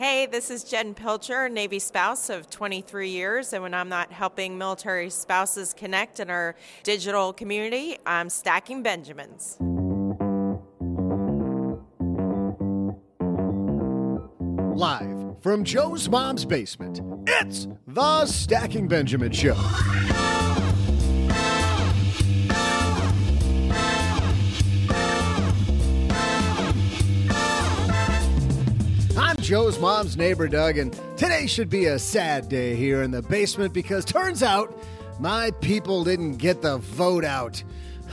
Hey, this is Jen Pilcher, Navy spouse of 23 years. And when I'm not helping military spouses connect in our digital community, I'm stacking Benjamins. Live from Joe's mom's basement, it's the Stacking Benjamin Show. I'm Joe's mom's neighbor, Doug, and today should be a sad day here in the basement because turns out my people didn't get the vote out.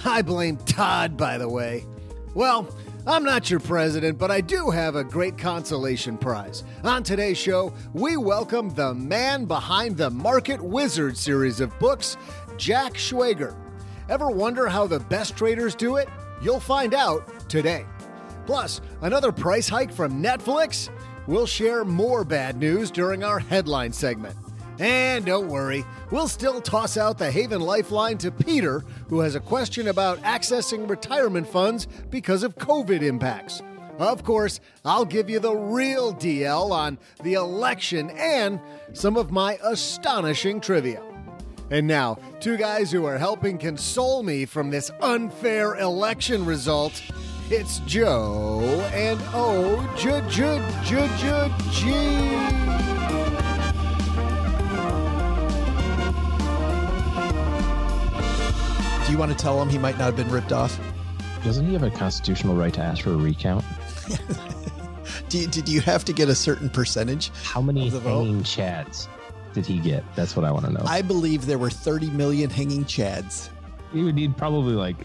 I blame Todd, by the way. Well, I'm not your president, but I do have a great consolation prize. On today's show, we welcome the man behind the Market Wizard series of books, Jack Schwager. Ever wonder how the best traders do it? You'll find out today. Plus, another price hike from Netflix? We'll share more bad news during our headline segment. And don't worry, we'll still toss out the Haven Lifeline to Peter, who has a question about accessing retirement funds because of COVID impacts. Of course, I'll give you the real DL on the election and some of my astonishing trivia. And now, two guys who are helping console me from this unfair election result. It's Joe and O J J J J G. Do you want to tell him he might not have been ripped off? Doesn't he have a constitutional right to ask for a recount? You, did you have to get a certain percentage? How many Of the vote? hanging chads did he get? That's what I want to know. I believe there were 30 million hanging chads. he would need probably like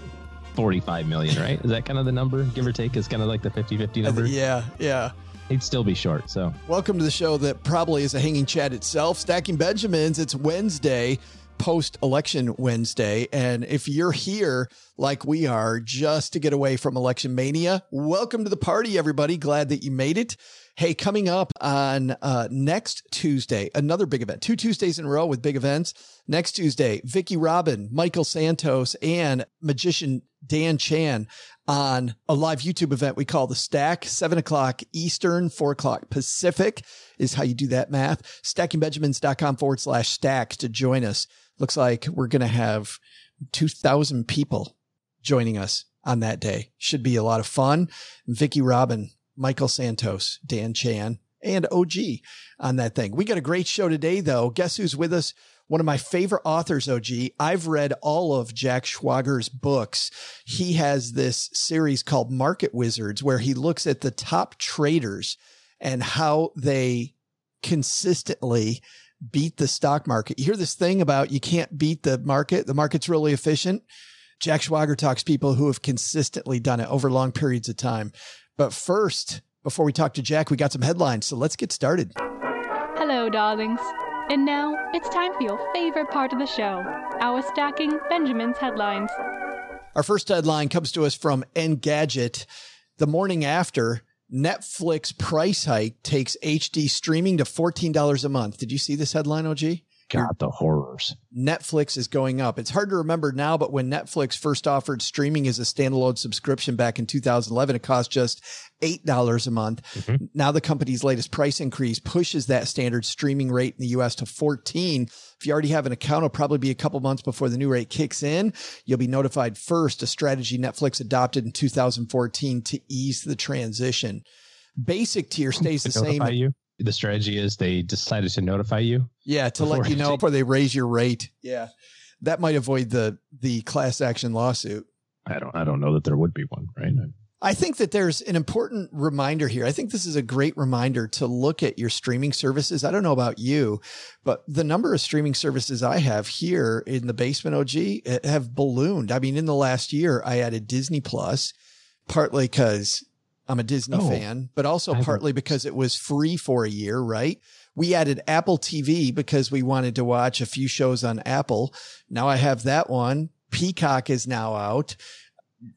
45 million, right? Is that kind of the number, give or take? Is kind of like the 50 50 number? Yeah, yeah. He'd still be short. So Welcome to the show that probably is a hanging chad itself. Stacking Benjamins. It's Wednesday, post election Wednesday. And if you're here like we are just to get away from election mania, welcome to the party, everybody. Glad that you made it. Hey, coming up on uh, next Tuesday, another big event, two Tuesdays in a row with big events. Next Tuesday, Vicky Robin, Michael Santos, and magician Dan Chan on a live YouTube event we call The Stack, 7 o'clock Eastern, 4 o'clock Pacific is how you do that math. StackingBenjamins.com forward slash stack to join us. Looks like we're going to have 2,000 people joining us on that day. Should be a lot of fun. Vicky Robin, Michael Santos, Dan Chan, and OG on that thing. We got a great show today, though. Guess who's with us? One of my favorite authors, OG. I've read all of Jack Schwager's books. He has this series called Market Wizards, where he looks at the top traders and how they consistently beat the stock market. You hear this thing about you can't beat the market. The market's really efficient. Jack Schwager talks people who have consistently done it over long periods of time. But first, before we talk to Jack, we got some headlines. So let's get started. Hello, darlings. And now it's time for your favorite part of the show our Stacking Benjamin's headlines. Our first headline comes to us from Engadget. The morning after, Netflix price hike takes HD streaming to $14 a month. Did you see this headline, OG? God, the horrors. Netflix is going up. It's hard to remember now, but when Netflix first offered streaming as a standalone subscription back in 2011, it cost just $8 a month. Mm-hmm. Now the company's latest price increase pushes that standard streaming rate in the US to 14. If you already have an account, it'll probably be a couple months before the new rate kicks in. You'll be notified first, a strategy Netflix adopted in 2014 to ease the transition. Basic tier stays the same. You? The strategy is they decided to notify you. Yeah, to let you know before they raise your rate. Yeah, that might avoid the the class action lawsuit. I don't. I don't know that there would be one, right? I think that there's an important reminder here. I think this is a great reminder to look at your streaming services. I don't know about you, but the number of streaming services I have here in the basement OG have ballooned. I mean, in the last year, I added Disney Plus, partly because I'm a Disney oh, fan, but also partly because it was free for a year, right? We added Apple TV because we wanted to watch a few shows on Apple. Now I have that one. Peacock is now out.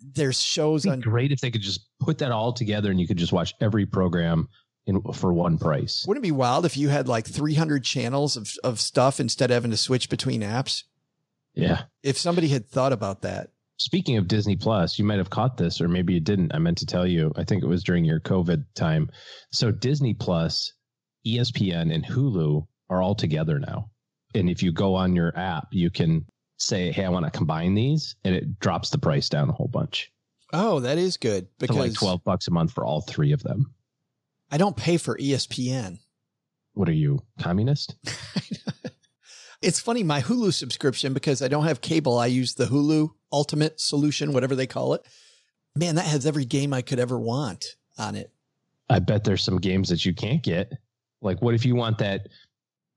There's shows on. Great if they could just put that all together and you could just watch every program in, for one price. Wouldn't it be wild if you had like 300 channels of, of stuff instead of having to switch between apps? Yeah. If somebody had thought about that. Speaking of Disney Plus, you might have caught this, or maybe you didn't. I meant to tell you. I think it was during your COVID time. So Disney Plus, ESPN, and Hulu are all together now. And if you go on your app, you can say, "Hey, I want to combine these," and it drops the price down a whole bunch. Oh, that is good because like twelve bucks a month for all three of them. I don't pay for ESPN. What are you, communist? It's funny, my Hulu subscription, because I don't have cable, I use the Hulu Ultimate Solution, whatever they call it. Man, that has every game I could ever want on it. I bet there's some games that you can't get. Like, what if you want that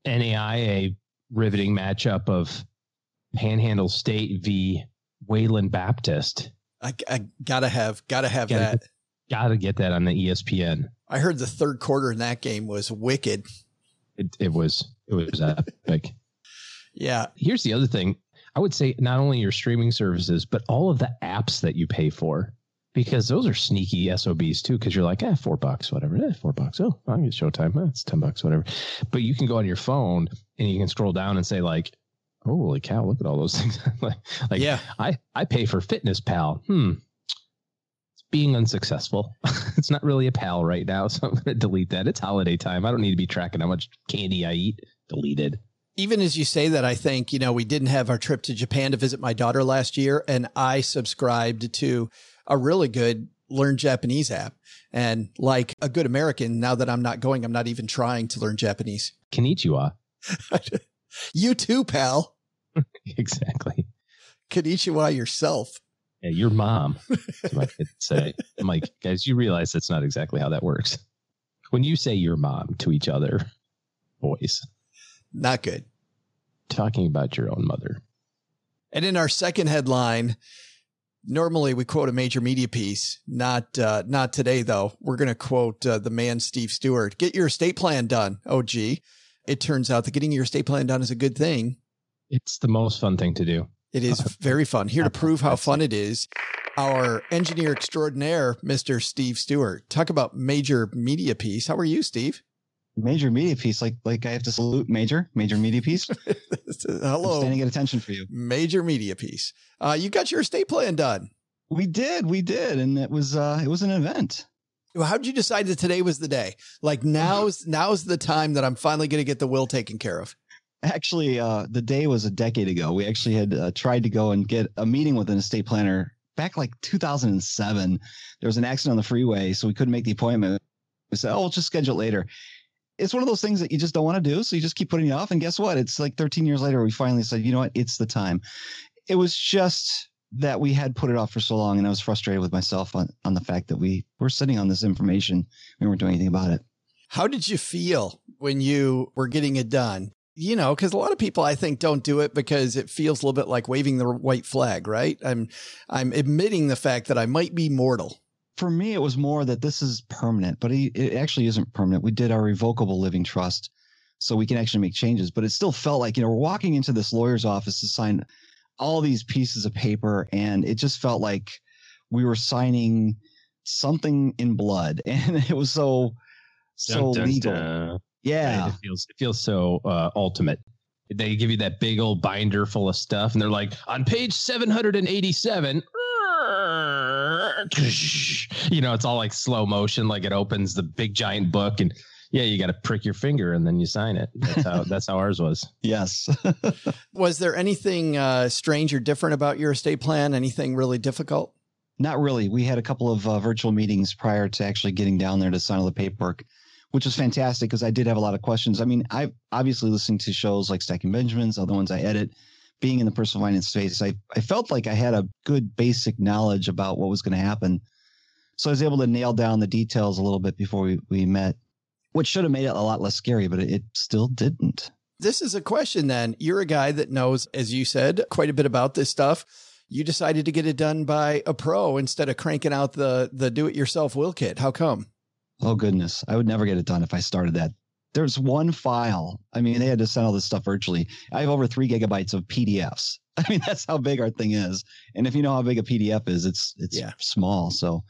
NAIA riveting matchup of Panhandle State v. Wayland Baptist? I, I gotta have, gotta have gotta, that. Gotta get that on the ESPN. I heard the third quarter in that game was wicked. It, it was, it was epic. Yeah. Here's the other thing. I would say not only your streaming services, but all of the apps that you pay for, because those are sneaky SOBs too. Because you're like, eh, four bucks, whatever. Eh, four bucks. Oh, I get Showtime. Eh, it's ten bucks, whatever. But you can go on your phone and you can scroll down and say like, holy cow, look at all those things. like, like, yeah, I I pay for Fitness Pal. Hmm. It's being unsuccessful. it's not really a pal right now, so I'm going to delete that. It's holiday time. I don't need to be tracking how much candy I eat. Deleted even as you say that, I think, you know, we didn't have our trip to Japan to visit my daughter last year, and I subscribed to a really good learn Japanese app. And like a good American, now that I'm not going, I'm not even trying to learn Japanese. Konnichiwa. you too, pal. exactly. Konnichiwa yourself. Yeah, your mom. I could say. I'm like, guys, you realize that's not exactly how that works. When you say your mom to each other, boys, not good. Talking about your own mother. And in our second headline, normally we quote a major media piece. Not uh, not today though. We're going to quote uh, the man Steve Stewart. Get your estate plan done. Oh gee, it turns out that getting your estate plan done is a good thing. It's the most fun thing to do. It is very fun. Here to prove how fun it is, our engineer extraordinaire, Mr. Steve Stewart. Talk about major media piece. How are you, Steve? Major media piece. Like like I have to salute major major media piece. Hello, I'm standing at attention for you. Major media piece. Uh, you got your estate plan done. We did, we did, and it was uh, it was an event. How did you decide that today was the day? Like now's now's the time that I'm finally going to get the will taken care of. Actually, uh, the day was a decade ago. We actually had uh, tried to go and get a meeting with an estate planner back like 2007. There was an accident on the freeway, so we couldn't make the appointment. We said, "Oh, we'll just schedule it later." It's one of those things that you just don't want to do. So you just keep putting it off. And guess what? It's like 13 years later, we finally said, you know what? It's the time. It was just that we had put it off for so long. And I was frustrated with myself on, on the fact that we were sitting on this information. We weren't doing anything about it. How did you feel when you were getting it done? You know, because a lot of people I think don't do it because it feels a little bit like waving the white flag, right? I'm I'm admitting the fact that I might be mortal for me, it was more that this is permanent, but it, it actually isn't permanent. We did our revocable living trust so we can actually make changes, but it still felt like, you know, we're walking into this lawyer's office to sign all these pieces of paper and it just felt like we were signing something in blood and it was so so Dun, dun, legal. dun. Yeah. Right, It feels it feels so uh, ultimate. They give you that big old binder full of stuff, and they're like, on page seven hundred and eighty-seven. You know, it's all like slow motion, like it opens the big giant book, and yeah, you got to prick your finger and then you sign it. That's how that's how ours was. Yes. Was there anything uh, strange or different about your estate plan? Anything really difficult? Not really. We had a couple of uh, virtual meetings prior to actually getting down there to sign all the paperwork, which was fantastic because I did have a lot of questions. I mean, I obviously listening to shows like Stacking Benjamins, other ones I edit, being in the personal finance space, I, I felt like I had a good basic knowledge about what was going to happen. So I was able to nail down the details a little bit before we, we met, which should have made it a lot less scary, but it, it still didn't. This is a question then. You're a guy that knows, as you said, quite a bit about this stuff. You decided to get it done by a pro instead of cranking out the the do it yourself will kit. How come? Oh goodness, I would never get it done if I started that. There's one file. I mean, they had to send all this stuff virtually. I have over three gigabytes of PDFs. I mean, that's how big our thing is. And if you know how big a PDF is, it's it's Yeah. small. So,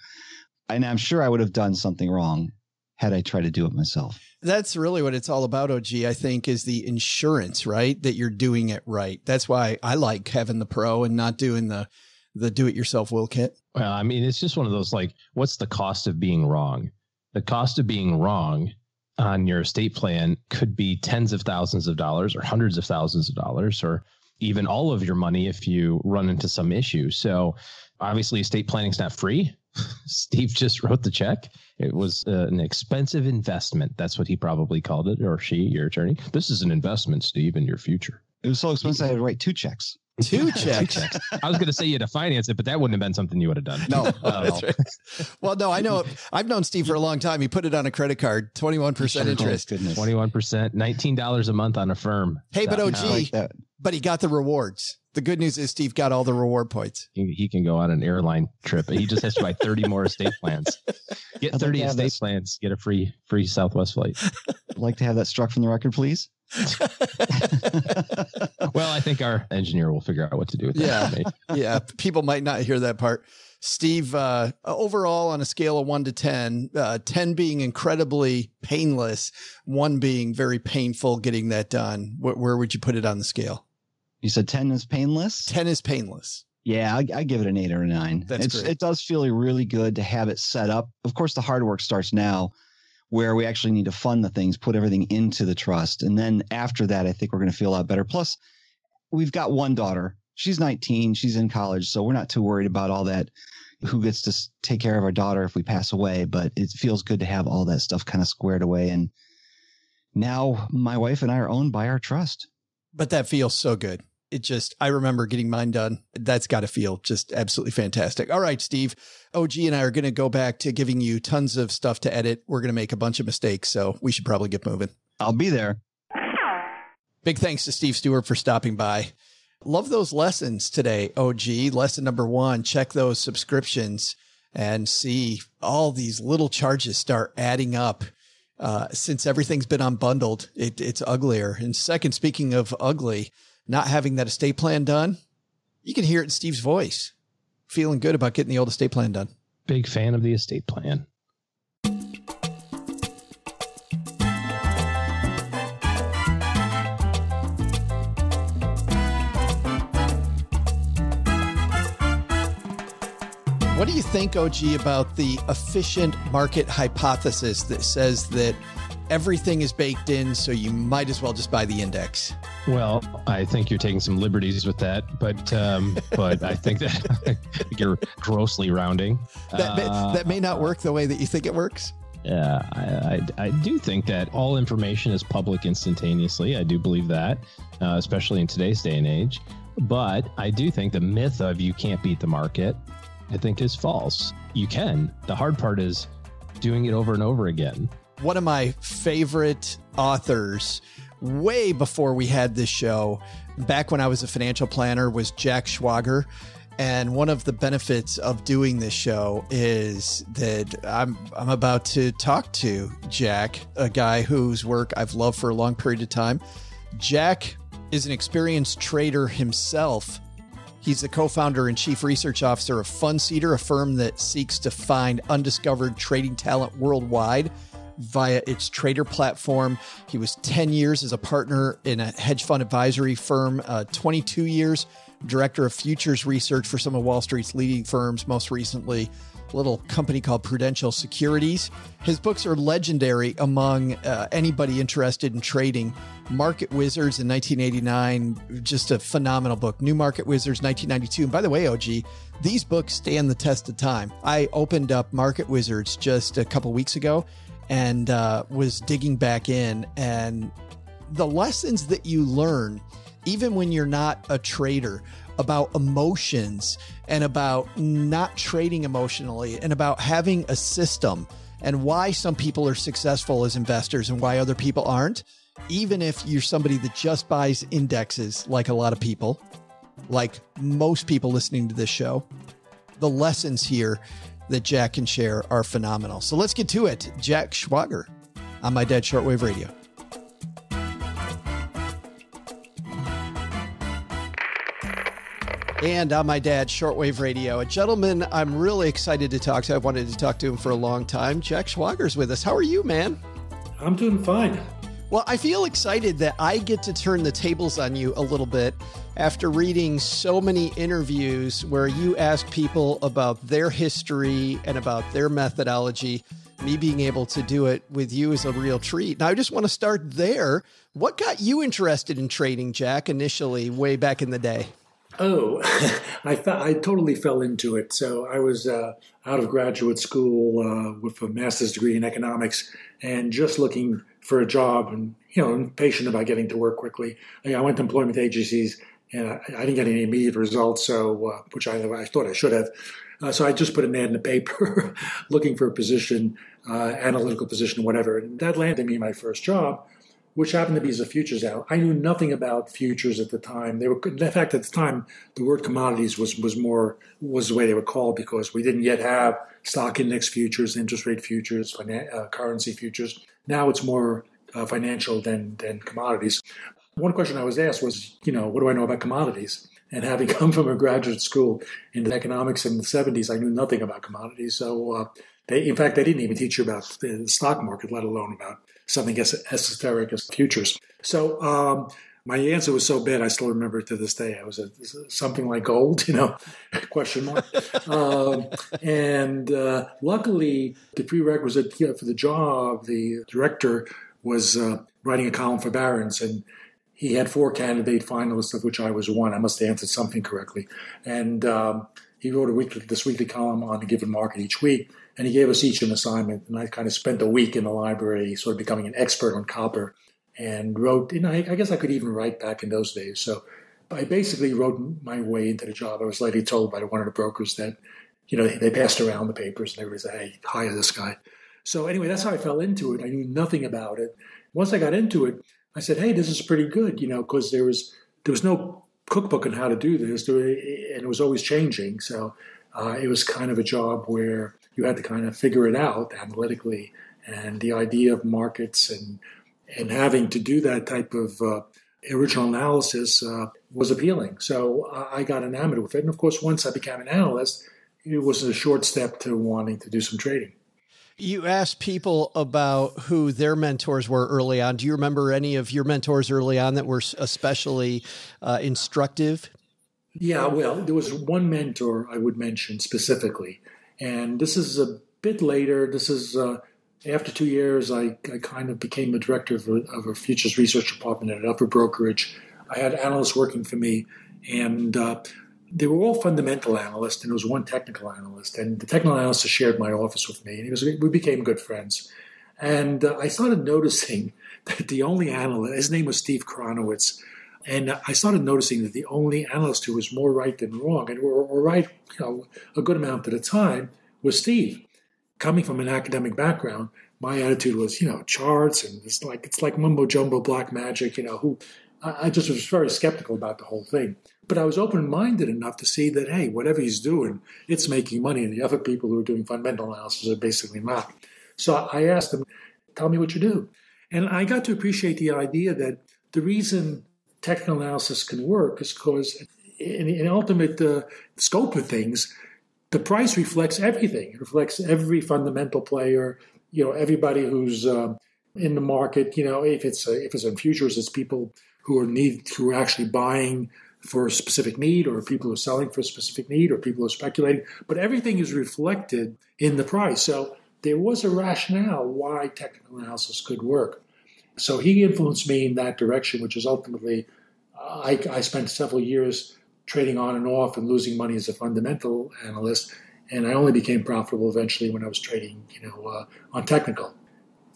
and I'm sure I would have done something wrong had I tried to do it myself. That's really what it's all about, OG, I think, is the insurance, right? That you're doing it right. That's why I like having the pro and not doing the the do it yourself will kit. Well, I mean, it's just one of those like, what's the cost of being wrong? The cost of being wrong on your estate plan could be tens of thousands of dollars or hundreds of thousands of dollars or even all of your money if you run into some issue. So obviously estate planning is not free. Steve just wrote the check. It was uh, an expensive investment. That's what he probably called it, or she, your attorney. This is an investment, Steve, in your future. It was so expensive I had to write two checks. Two checks. I was going to say you had to finance it, but that wouldn't have been something you would have done. No, Not at That's all. right. Well, no, I know. I've known Steve for a long time. He put it on a credit card, 21% interest. 21%, $19 a month on Affirm. Hey, but OG, like but he got the rewards. The good news is Steve got all the reward points. He, he can go on an airline trip. He just has to buy 30 more estate plans. Get I'd 30 to estate this. plans, get a free free Southwest flight. I'd like to have that struck from the record, please. Well, I think our engineer will figure out what to do with that. Yeah. yeah, people might not hear that part. Steve, uh, overall on a scale of one to 10, uh, 10 being incredibly painless, one being very painful getting that done. Wh- where would you put it on the scale? You said 10 is painless? 10 is painless. Yeah, I, I give it an eight or a nine. That's It's, great. It does feel really good to have it set up. Of course, the hard work starts now, where we actually need to fund the things, put everything into the trust, and then after that, I think we're going to feel a lot better. Plus, we've got one daughter. She's 19. She's in college, so we're not too worried about all that. Who gets to take care of our daughter if we pass away? But it feels good to have all that stuff kind of squared away. And now my wife and I are owned by our trust. But that feels so good. It just, I remember getting mine done. That's got to feel just absolutely fantastic. All right, Steve, OG and I are going to go back to giving you tons of stuff to edit. We're going to make a bunch of mistakes, so we should probably get moving. I'll be there. Big thanks to Steve Stewart for stopping by. Love those lessons today, OG. Lesson number one check those subscriptions and see all these little charges start adding up. Uh, since everything's been unbundled, it, it's uglier. And second, speaking of ugly, not having that estate plan done, you can hear it in Steve's voice. Feeling good about getting the old estate plan done. Big fan of the estate plan. What do you think, OG, about the efficient market hypothesis that says that everything is baked in, so you might as well just buy the index? Well, I think you're taking some liberties with that, but um, but I think that you're grossly rounding. That, may, Uh, that may not work the way that you think it works. Yeah, I, I, I do think that all information is public instantaneously. I do believe that, uh, especially in today's day and age. But I do think the myth of you can't beat the market, I think, is false. You can. The hard part is doing it over and over again. One of my favorite authors, way before we had this show, back when I was a financial planner, was Jack Schwager. And one of the benefits of doing this show is that I'm I'm about to talk to Jack, a guy whose work I've loved for a long period of time. Jack is an experienced trader himself. He's the co-founder and chief research officer of FundSeeder, a firm that seeks to find undiscovered trading talent worldwide via its trader platform. He was 10 years as a partner in a hedge fund advisory firm, uh, 22 years director of futures research for some of Wall Street's leading firms, most recently a little company called Prudential Securities. His books are legendary among uh, anybody interested in trading. Market Wizards in 1989, just a phenomenal book. New Market Wizards 1992. And by the way, OG, these books stand the test of time. I opened up Market Wizards just a couple weeks ago and uh, was digging back in, and the lessons that you learn even when you're not a trader, about emotions and about not trading emotionally and about having a system and why some people are successful as investors and why other people aren't. Even if you're somebody that just buys indexes, like a lot of people, like most people listening to this show, the lessons here that Jack can share are phenomenal. So let's get to it. Jack Schwager on my dad shortwave radio. and on my dad's shortwave radio. A gentleman I'm really excited to talk to. I've wanted to talk to him for a long time. Jack Schwager's with us. How are you, man? I'm doing fine. Well, I feel excited that I get to turn the tables on you a little bit after reading so many interviews where you ask people about their history and about their methodology. Me being able to do it with you is a real treat. Now, I just want to start there. What got you interested in trading, Jack, initially, way back in the day? Oh, I I totally fell into it. So I was uh, out of graduate school uh, with a master's degree in economics and just looking for a job and you know impatient about getting to work quickly. I went to employment agencies and I, I didn't get any immediate results, so uh, which I, I, thought I should have. Uh, so I just put an ad in the paper looking for a position, uh, analytical position, whatever. And that landed me my first job which happened to be as a futures out. I knew nothing about futures at the time. They were, in fact, at the time, the word commodities was was more was the way they were called because we didn't yet have stock index futures, interest rate futures, uh, currency futures. Now it's more uh, financial than than commodities. One question I was asked was, you know, what do I know about commodities? And having come from a graduate school in economics in the 70s, I knew nothing about commodities. So, uh, they, in fact, they didn't even teach you about the stock market, let alone about something as esoteric as futures. So um, my answer was so bad, I still remember it to this day. I was a, something like gold, you know, question mark. um, and uh, luckily, the prerequisite for the job, the director was uh, writing a column for Barron's, and he had four candidate finalists, of which I was one. I must have answered something correctly, and um, he wrote a weekly, this weekly column on a given market each week and he gave us each an assignment. And I kind of spent a week in the library, sort of becoming an expert on copper, and wrote. And I, I guys I could even write back in those days. So I basically wrote my way into the job. I was later told by one of the brokers that, you know, they passed around the papers and everybody said, "Hey, hire this guy." So anyway, that's how I fell into it. I knew nothing about it. Once I got into it, I said, "Hey, this is pretty good," you know, because there was there was no cookbook on how to do this, and it was always changing. So uh, it was kind of a job where you had to kind of figure it out analytically. And the idea of markets and and having to do that type of uh, original analysis uh, was appealing. So I got enamored with it. And of course, once I became an analyst, it was a short step to wanting to do some trading. You asked people about who their mentors were early on. Do you remember any of your mentors early on that were especially uh, instructive? Yeah, well, there was one mentor I would mention specifically, and this is a bit later. This is uh, after two years, I, I, kind of became the director of a, of a, futures research department at an upper brokerage. I had analysts working for me, and uh, they were all fundamental analysts, and there was one technical analyst. And the technical analyst shared my office with me, and was, we became good friends. And uh, I started noticing that the only analyst, his name was Steve Kronowitz, and I started noticing that the only analyst who was more right than wrong, and were right, you know, a good amount at a time, was Steve. Coming from an academic background, my attitude was, you know, charts and it's like it's like mumbo jumbo black magic. You know, who I just was very skeptical about the whole thing. But I was open minded enough to see that, hey, whatever he's doing, it's making money. And the other people who are doing fundamental analysis are basically not. So I asked him, tell me what you do. And I got to appreciate the idea that the reason technical analysis can work is because, in, in ultimate uh, scope of things, the price reflects everything. It reflects every fundamental player, you know, everybody who's um, in the market. You know, if it's uh, if it's in futures, it's people who are need who are actually buying for a specific need, or people who are selling for a specific need, or people who are speculating. But everything is reflected in the price. So there was a rationale why technical analysis could work. So he influenced me in that direction, which is ultimately, uh, I, I, spent several years trading on and off and losing money as a fundamental analyst, and I only became profitable eventually when I was trading, you know, uh, on technical.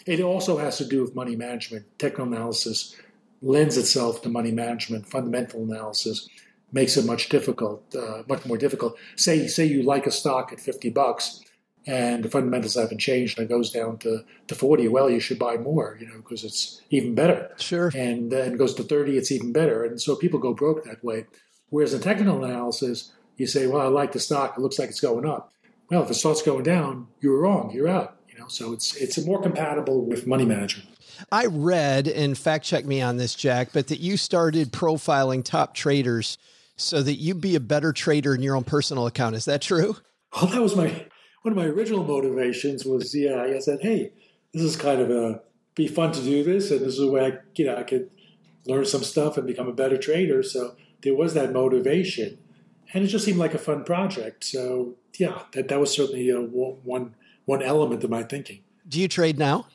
It also has to do with money management. Technical analysis lends itself to money management. Fundamental analysis makes it much difficult, uh, much more difficult. Say, say you like a stock at fifty bucks and the fundamentals haven't changed and it goes down to, to 40 well you should buy more you know because it's even better sure and then goes to 30 it's even better and so people go broke that way whereas in technical analysis you say well i like the stock. It looks like it's going up. Well if it starts going down you're wrong. You're out you know? So it's it's more compatible with money management. I read and fact check me on this jack but that you started profiling top traders so that you'd be a better trader in your own personal account. Is that true? Well that was my one of my original motivations was, yeah, I said, hey, this is kind of a be fun to do this, and this is a way I, you know, I could learn some stuff and become a better trader. So there was that motivation, and it just seemed like a fun project. So yeah, that that was certainly uh, a, one one element of my thinking. Do you trade now?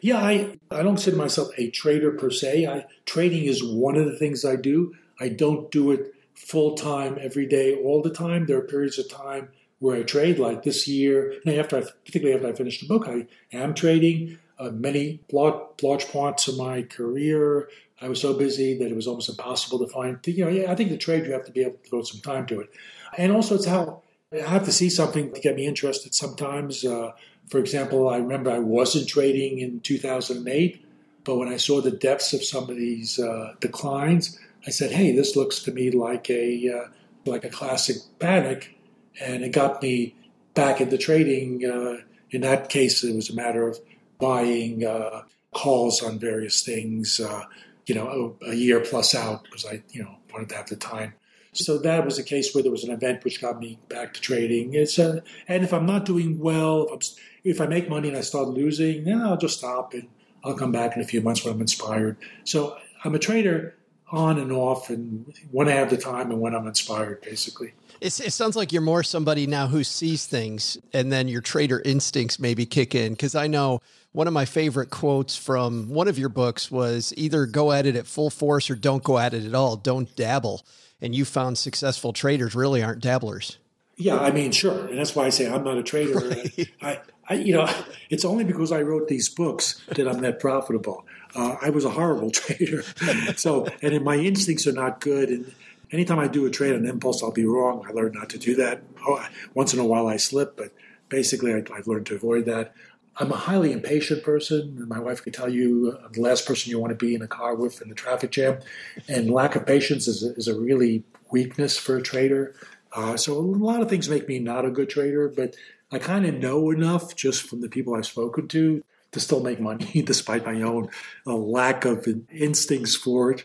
Yeah, I I don't consider myself a trader per se. I trading is one of the things I do. I don't do it full time every day all the time. There are periods of time where I trade. Like this year, after I, particularly after I finished the book, I am trading. Uh, many large, large parts of my career, I was so busy that it was almost impossible to find. You know, yeah, I think the trade you have to be able to devote some time to it, and also it's how I have to see something to get me interested. Sometimes, uh, for example, I remember I wasn't trading in 2008, but when I saw the depths of some of these uh, declines, I said, "Hey, this looks to me like a uh, like a classic panic." and it got me back into trading. Uh, in that case, it was a matter of buying uh, calls on various things, uh, you know, a, a, year plus out because I, you know, wanted to have the time. So that was a case where there was an event which got me back to trading. It's a, and if I'm not doing well, if, if I make money and I start losing, then I'll just stop and I'll come back in a few months when I'm inspired. So I'm a trader on and off, and when I have the time and when I'm inspired, basically. It's, it sounds like you're more somebody now who sees things and then your trader instincts maybe kick in. Because I know one of my favorite quotes from one of your books was either go at it at full force or don't go at it at all. Don't dabble. And you found successful traders really aren't dabblers. Yeah, I mean, sure, and that's why I say I'm not a trader. Right. I, I, you know, it's only because I wrote these books that I'm that profitable. Uh, I was a horrible trader, so and my instincts are not good, and anytime I do a trade on impulse, I'll be wrong. I learned not to do that. Oh, once in a while, I slip, but basically, I, have learned to avoid that. I'm a highly impatient person. My wife could tell you I'm the last person you want to be in a car with in the traffic jam. And lack of patience is a, is a really weakness for a trader. Uh, so a lot of things make me not a good trader, but I kind of know enough just from the people I've spoken to to still make money despite my own uh, lack of instincts for it.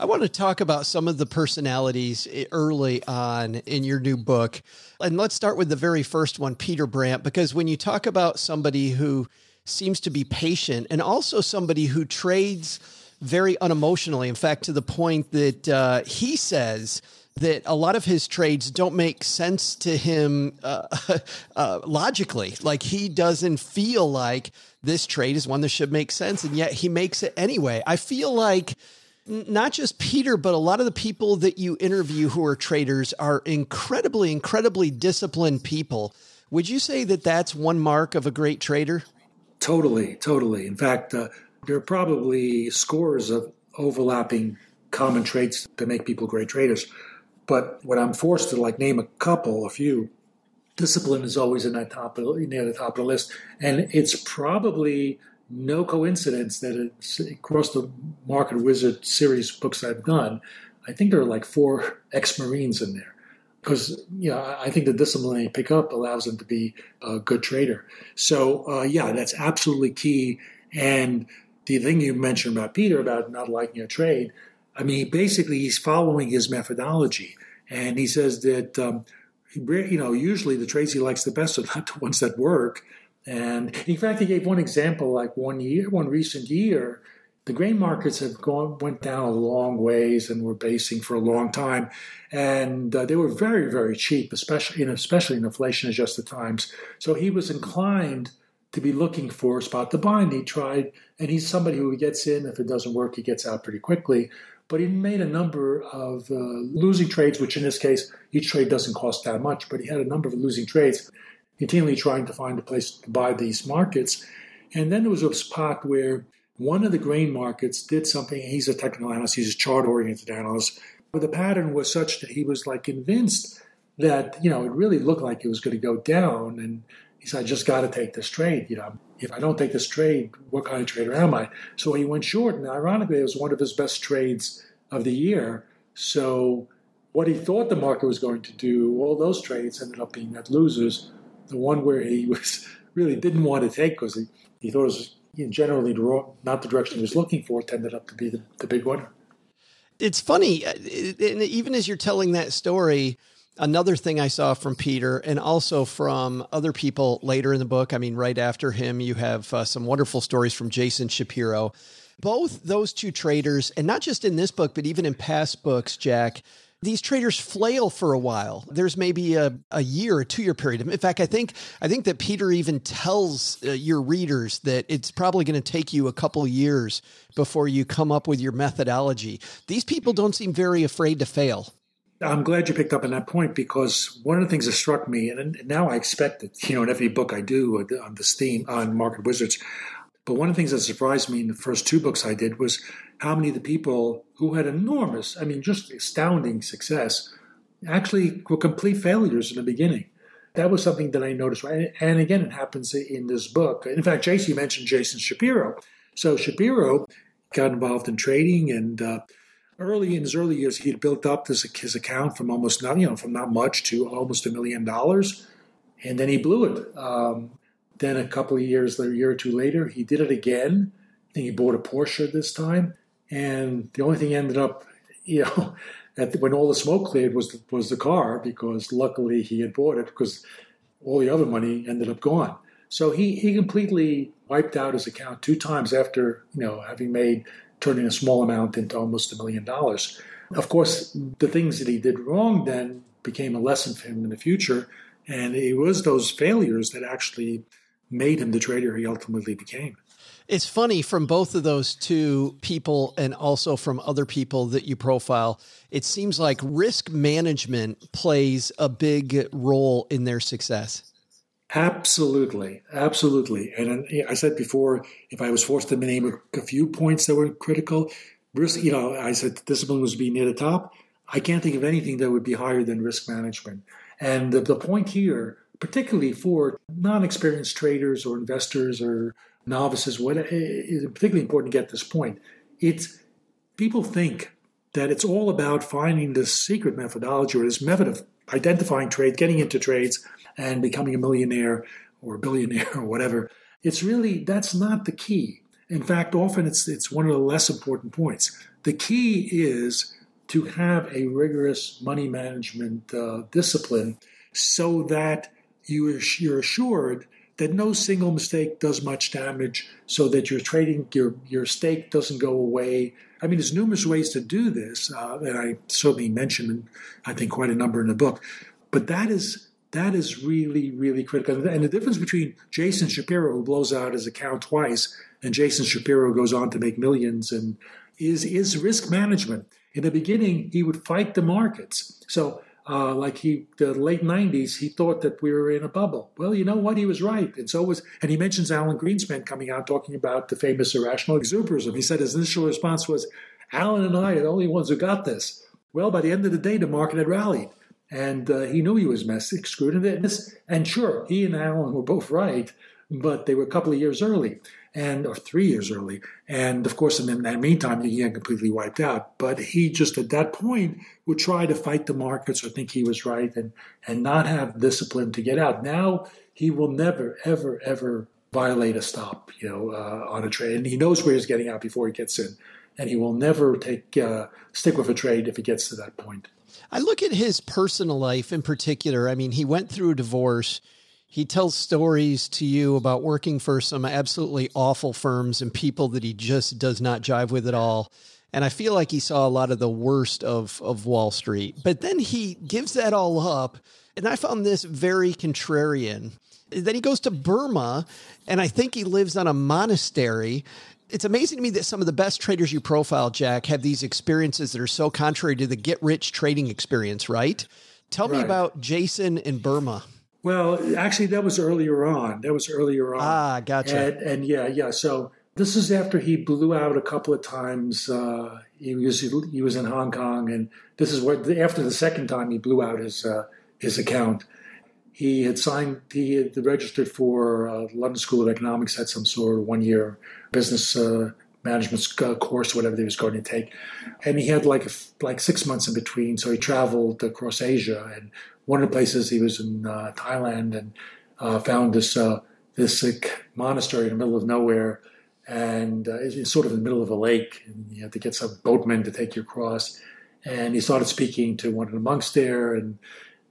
I want to talk about some of the personalities early on in your new book. And let's start with the very first one, Peter Brandt, because when you talk about somebody who seems to be patient and also somebody who trades very unemotionally, in fact, to the point that uh, he says, that a lot of his trades don't make sense to him uh, uh, logically. Like he doesn't feel like this trade is one that should make sense, and yet he makes it anyway. I feel like not just Peter, but a lot of the people that you interview who are traders are incredibly, incredibly disciplined people. Would you say that that's one mark of a great trader? Totally, totally. In fact, uh, there are probably scores of overlapping common traits that make people great traders. But when I'm forced to like name a couple, a few, discipline is always in that top of, near the top of the list, and it's probably no coincidence that across the Market Wizard series books I've done, I think there are like four ex Marines in there. Because you know, I think the discipline they pick up allows them to be a good trader. So uh, yeah, that's absolutely key. And the thing you mentioned about Peter about not liking a trade, I mean, basically he's following his methodology, and he says that um, you know usually the trades he likes the best are not the ones that work. And in fact, he gave one example, like one year, one recent year, the grain markets have gone went down a long ways and were basing for a long time, and uh, they were very very cheap, especially in especially in inflation adjusted times. So he was inclined to be looking for a spot to buy, and he tried. And he's somebody who gets in. If it doesn't work, he gets out pretty quickly. But he made a number of uh, losing trades, which in this case, each trade doesn't cost that much. But he had a number of losing trades, continually trying to find a place to buy these markets. And then there was a spot where one of the grain markets did something. He's a technical analyst, he's a chart oriented analyst. But the pattern was such that he was like convinced that, you know, it really looked like it was going to go down. And he said, I just got to take this trade. You know, if I don't take this trade, what kind of trader am I? So he went short. And ironically, it was one of his best trades of the year. So what he thought the market was going to do, all those trades ended up being net losers. The one where he was really didn't want to take because he, he thought it was generally not the direction he was looking for, tended up to be the, the big winner. It's funny, uh, and even as you're telling that story, another thing I saw from Peter and also from other people later in the book. I mean, right after him, you have uh, some wonderful stories from Jason Shapiro. Both those two traders, and not just in this book, but even in past books, Jack, these traders flail for a while. There's maybe a, a year or two year period. In fact, I think I think that Peter even tells uh, your readers that it's probably going to take you a couple years before you come up with your methodology. These people don't seem very afraid to fail. I'm glad you picked up on that point because one of the things that struck me, and now I expect it, you know, in every book I do on this theme on market wizards, but one of the things that surprised me in the first two books I did was how many of the people who had enormous, I mean, just astounding success, actually were complete failures in the beginning. That was something that I noticed. And again, it happens in this book. In fact, JC mentioned Jason Shapiro. So Shapiro got involved in trading and uh, early in his early years, he had built up this, his account from almost not, you know, from not much to almost a million dollars. And then he blew it. Um, then a couple of years, a year or two later, he did it again. I think he bought a Porsche this time, and the only thing ended up, you know, the, when all the smoke cleared was the, was the car because luckily he had bought it because all the other money ended up gone. So he he completely wiped out his account two times after you know having made turning a small amount into almost a million dollars. Of course, the things that he did wrong then became a lesson for him in the future, and it was those failures that actually made him the trader he ultimately became. It's funny from both of those two people and also from other people that you profile, it seems like risk management plays a big role in their success. Absolutely, absolutely. And uh, I said before, if I was forced to name a few points that were critical, risk, you know, I said discipline was being near the top. I can't think of anything that would be higher than risk management. And the, the point here particularly for non experienced traders or investors or novices, what is particularly important to get this point. It's people think that it's all about finding this secret methodology or this method of identifying trade, getting into trades, and becoming a millionaire or a billionaire or whatever. It's really that's not the key. In fact, often it's it's one of the less important points. The key is to have a rigorous money management uh, discipline so that you you're assured that no single mistake does much damage so that your trading your your stake doesn't go away. I mean there's numerous ways to do this uh, and i certainly mentioned i think quite a number in the book. But that is that is really really critical. And the difference between jason shapiro who blows out his account twice and jason shapiro goes on to make millions and is is risk management. In the beginning he would fight the markets. So uh, like he, the late 90s, he thought that we were in a bubble. Well, you know what? He was right. And so was, and he mentions Alan Greenspan coming out talking about the famous irrational exuberism. He said his initial response was, Alan and I are the only ones who got this. Well, by the end of the day, the market had rallied. And uh, he knew he was messy, screwed in this. And sure, he and Alan were both right. but they were a couple of years early and or three years early. And of course, in that meantime, he got completely wiped out. But he just at that point would try to fight the markets or think he was right and and not have discipline to get out. Now he will never, ever, ever violate a stop, you know, uh, on a trade, and he knows where he's getting out before he gets in, and he will never take uh, stick with a trade if it gets to that point. I look at his personal life in particular. I mean, he went through a divorce he tells stories to you about working for some absolutely awful firms and people that he just does not jive with at all. And I feel like he saw a lot of the worst of, of Wall Street. But then he gives that all up. And I found this very contrarian. Then he goes to Burma, and I think he lives on a monastery. It's amazing to me that some of the best traders you profile, Jack, have these experiences that are so contrary to the get rich trading experience, right? Tell right. me about Jason in Burma. Well, actually, that was earlier on. That was earlier on. Ah, gotcha. And, and yeah, yeah. So this is after he blew out a couple of times. Uh, he was he was in Hong Kong, and this is what after the second time he blew out his uh, his account. He had signed. He had registered for uh, London School of Economics. Had some sort of one year business uh, management course, whatever he was going to take, and he had like like six months in between. So he traveled across Asia and one of the places he was in uh, Thailand and uh, found this uh, this monastery in the middle of nowhere, and uh, it's sort of in the middle of a lake, and you have to get some boatmen to take you across. And he started speaking to one of the monks there, and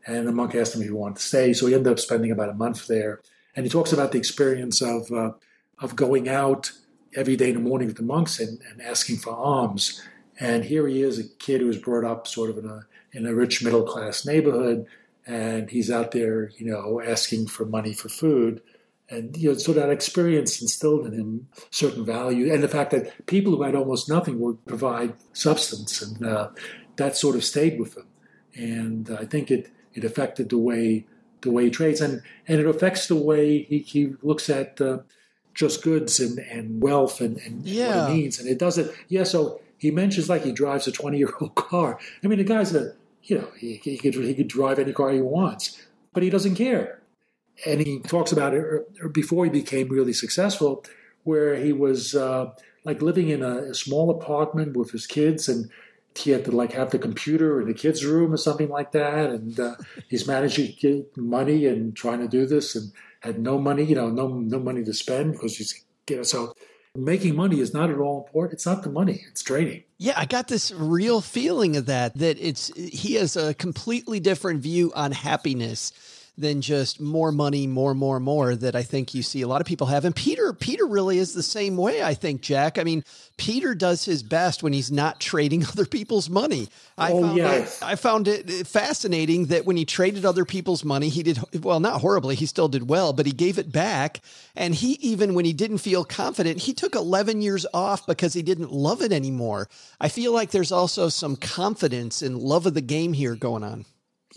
and the monk asked him if he wanted to stay. So he ended up spending about a month there, and he talks about the experience of uh, of going out every day in the morning with the monks and, and asking for alms. And here he is, a kid who was brought up sort of in a in a rich middle class neighborhood, and he's out there, you know, asking for money for food. And you know, so that experience instilled in him certain value, and the fact that people who had almost nothing would provide substance, and uh, that sort of stayed with him. And I think it it affected the way the way he trades, and and it affects the way he, he looks at uh, just goods and, and wealth and, and yeah. what it means. And it does it. Yeah. So he mentions like he drives a twenty year old car. I mean, the guy's a you know, he, he, could, he could drive any car he wants, but he doesn't care. And he talks about it er, before he became really successful, where he was uh, like living in a, a, small apartment with his kids, and he had to like have the computer in the kids' room or something like that. And uh, he's managing money and trying to do this, and had no money, you know, no no money to spend because he's you know so making money is not at all important. It's not the money, it's trading. Yeah, I got this real feeling of that, that it's he has a completely different view on happiness than just more money, more, more, more that I think you see a lot of people have. And Peter, Peter really is the same way, I think, Jack. I mean, Peter does his best when he's not trading other people's money. I oh, found yes. I found it fascinating that when he traded other people's money, he did well, not horribly, he still did well, but he gave it back. And he even when he didn't feel confident, he took 11 years off because he didn't love it anymore. I feel like there's also some confidence and love of the game here going on.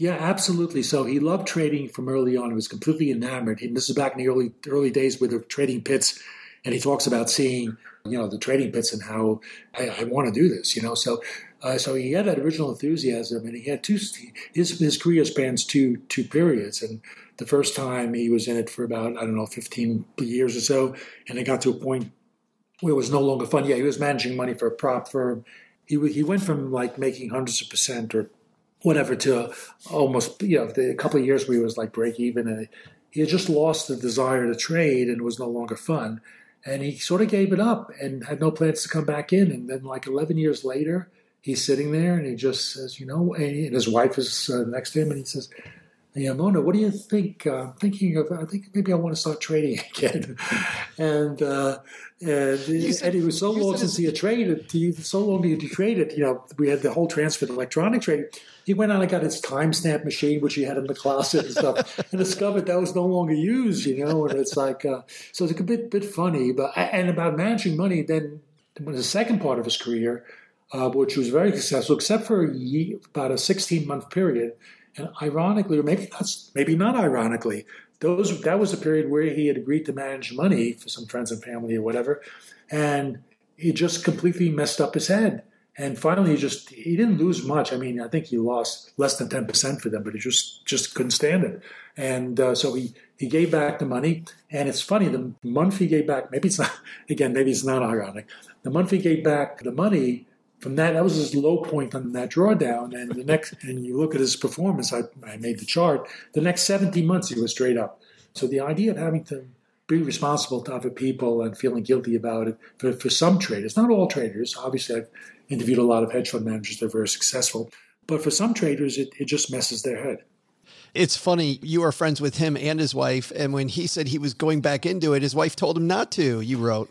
Yeah, absolutely. So he loved trading from early on. He was completely enamored. And this is back in the early early days with the trading pits. And he talks about seeing, you know, the trading pits and how I, I want to do this, you know. So uh, so he had that original enthusiasm, and he had two. His his career spans two two periods, and the first time he was in it for about I don't know fifteen years or so, and it got to a point where it was no longer fun. Yeah, he was managing money for a prop firm. He he went from like making hundreds of percent or whatever to almost you know a couple of years where he was like break even and he had just lost the desire to trade and it was no longer fun and he sort of gave it up and had no plans to come back in and then like 11 years later he's sitting there and he just says you know and his wife is uh, next to him and he says yeah, Mona, what do you think? Uh, I'm thinking of, I think maybe I want to start trading again. and uh, and, said, and it was so long since he had traded, he, so long he had traded, you know, we had the whole transfer to electronic trading. He went on and got his timestamp machine, which he had in the closet and stuff, and discovered that was no longer used, you know, and it's like, uh, so it's a bit, bit funny. But And about managing money, then the second part of his career, uh, which was very successful, except for a year, about a 16 month period and ironically, or maybe not, maybe not ironically, those that was a period where he had agreed to manage money for some friends and family or whatever, and he just completely messed up his head. And finally, he just he didn't lose much. I mean, I think he lost less than ten percent for them, but he just just couldn't stand it. And uh, so he he gave back the money. And it's funny, the month he gave back, maybe it's not again, maybe it's not ironic. The month he gave back the money from that, that was his low point on that drawdown. And the next, and you look at his performance, I, I made the chart. The next 17 months, he was straight up. So the idea of having to be responsible to other people and feeling guilty about it for, for some traders, not all traders. Obviously, I've interviewed a lot of hedge fund managers that are very successful. But for some traders, it, it just messes their head. It's funny, you are friends with him and his wife. And when he said he was going back into it, his wife told him not to, you wrote.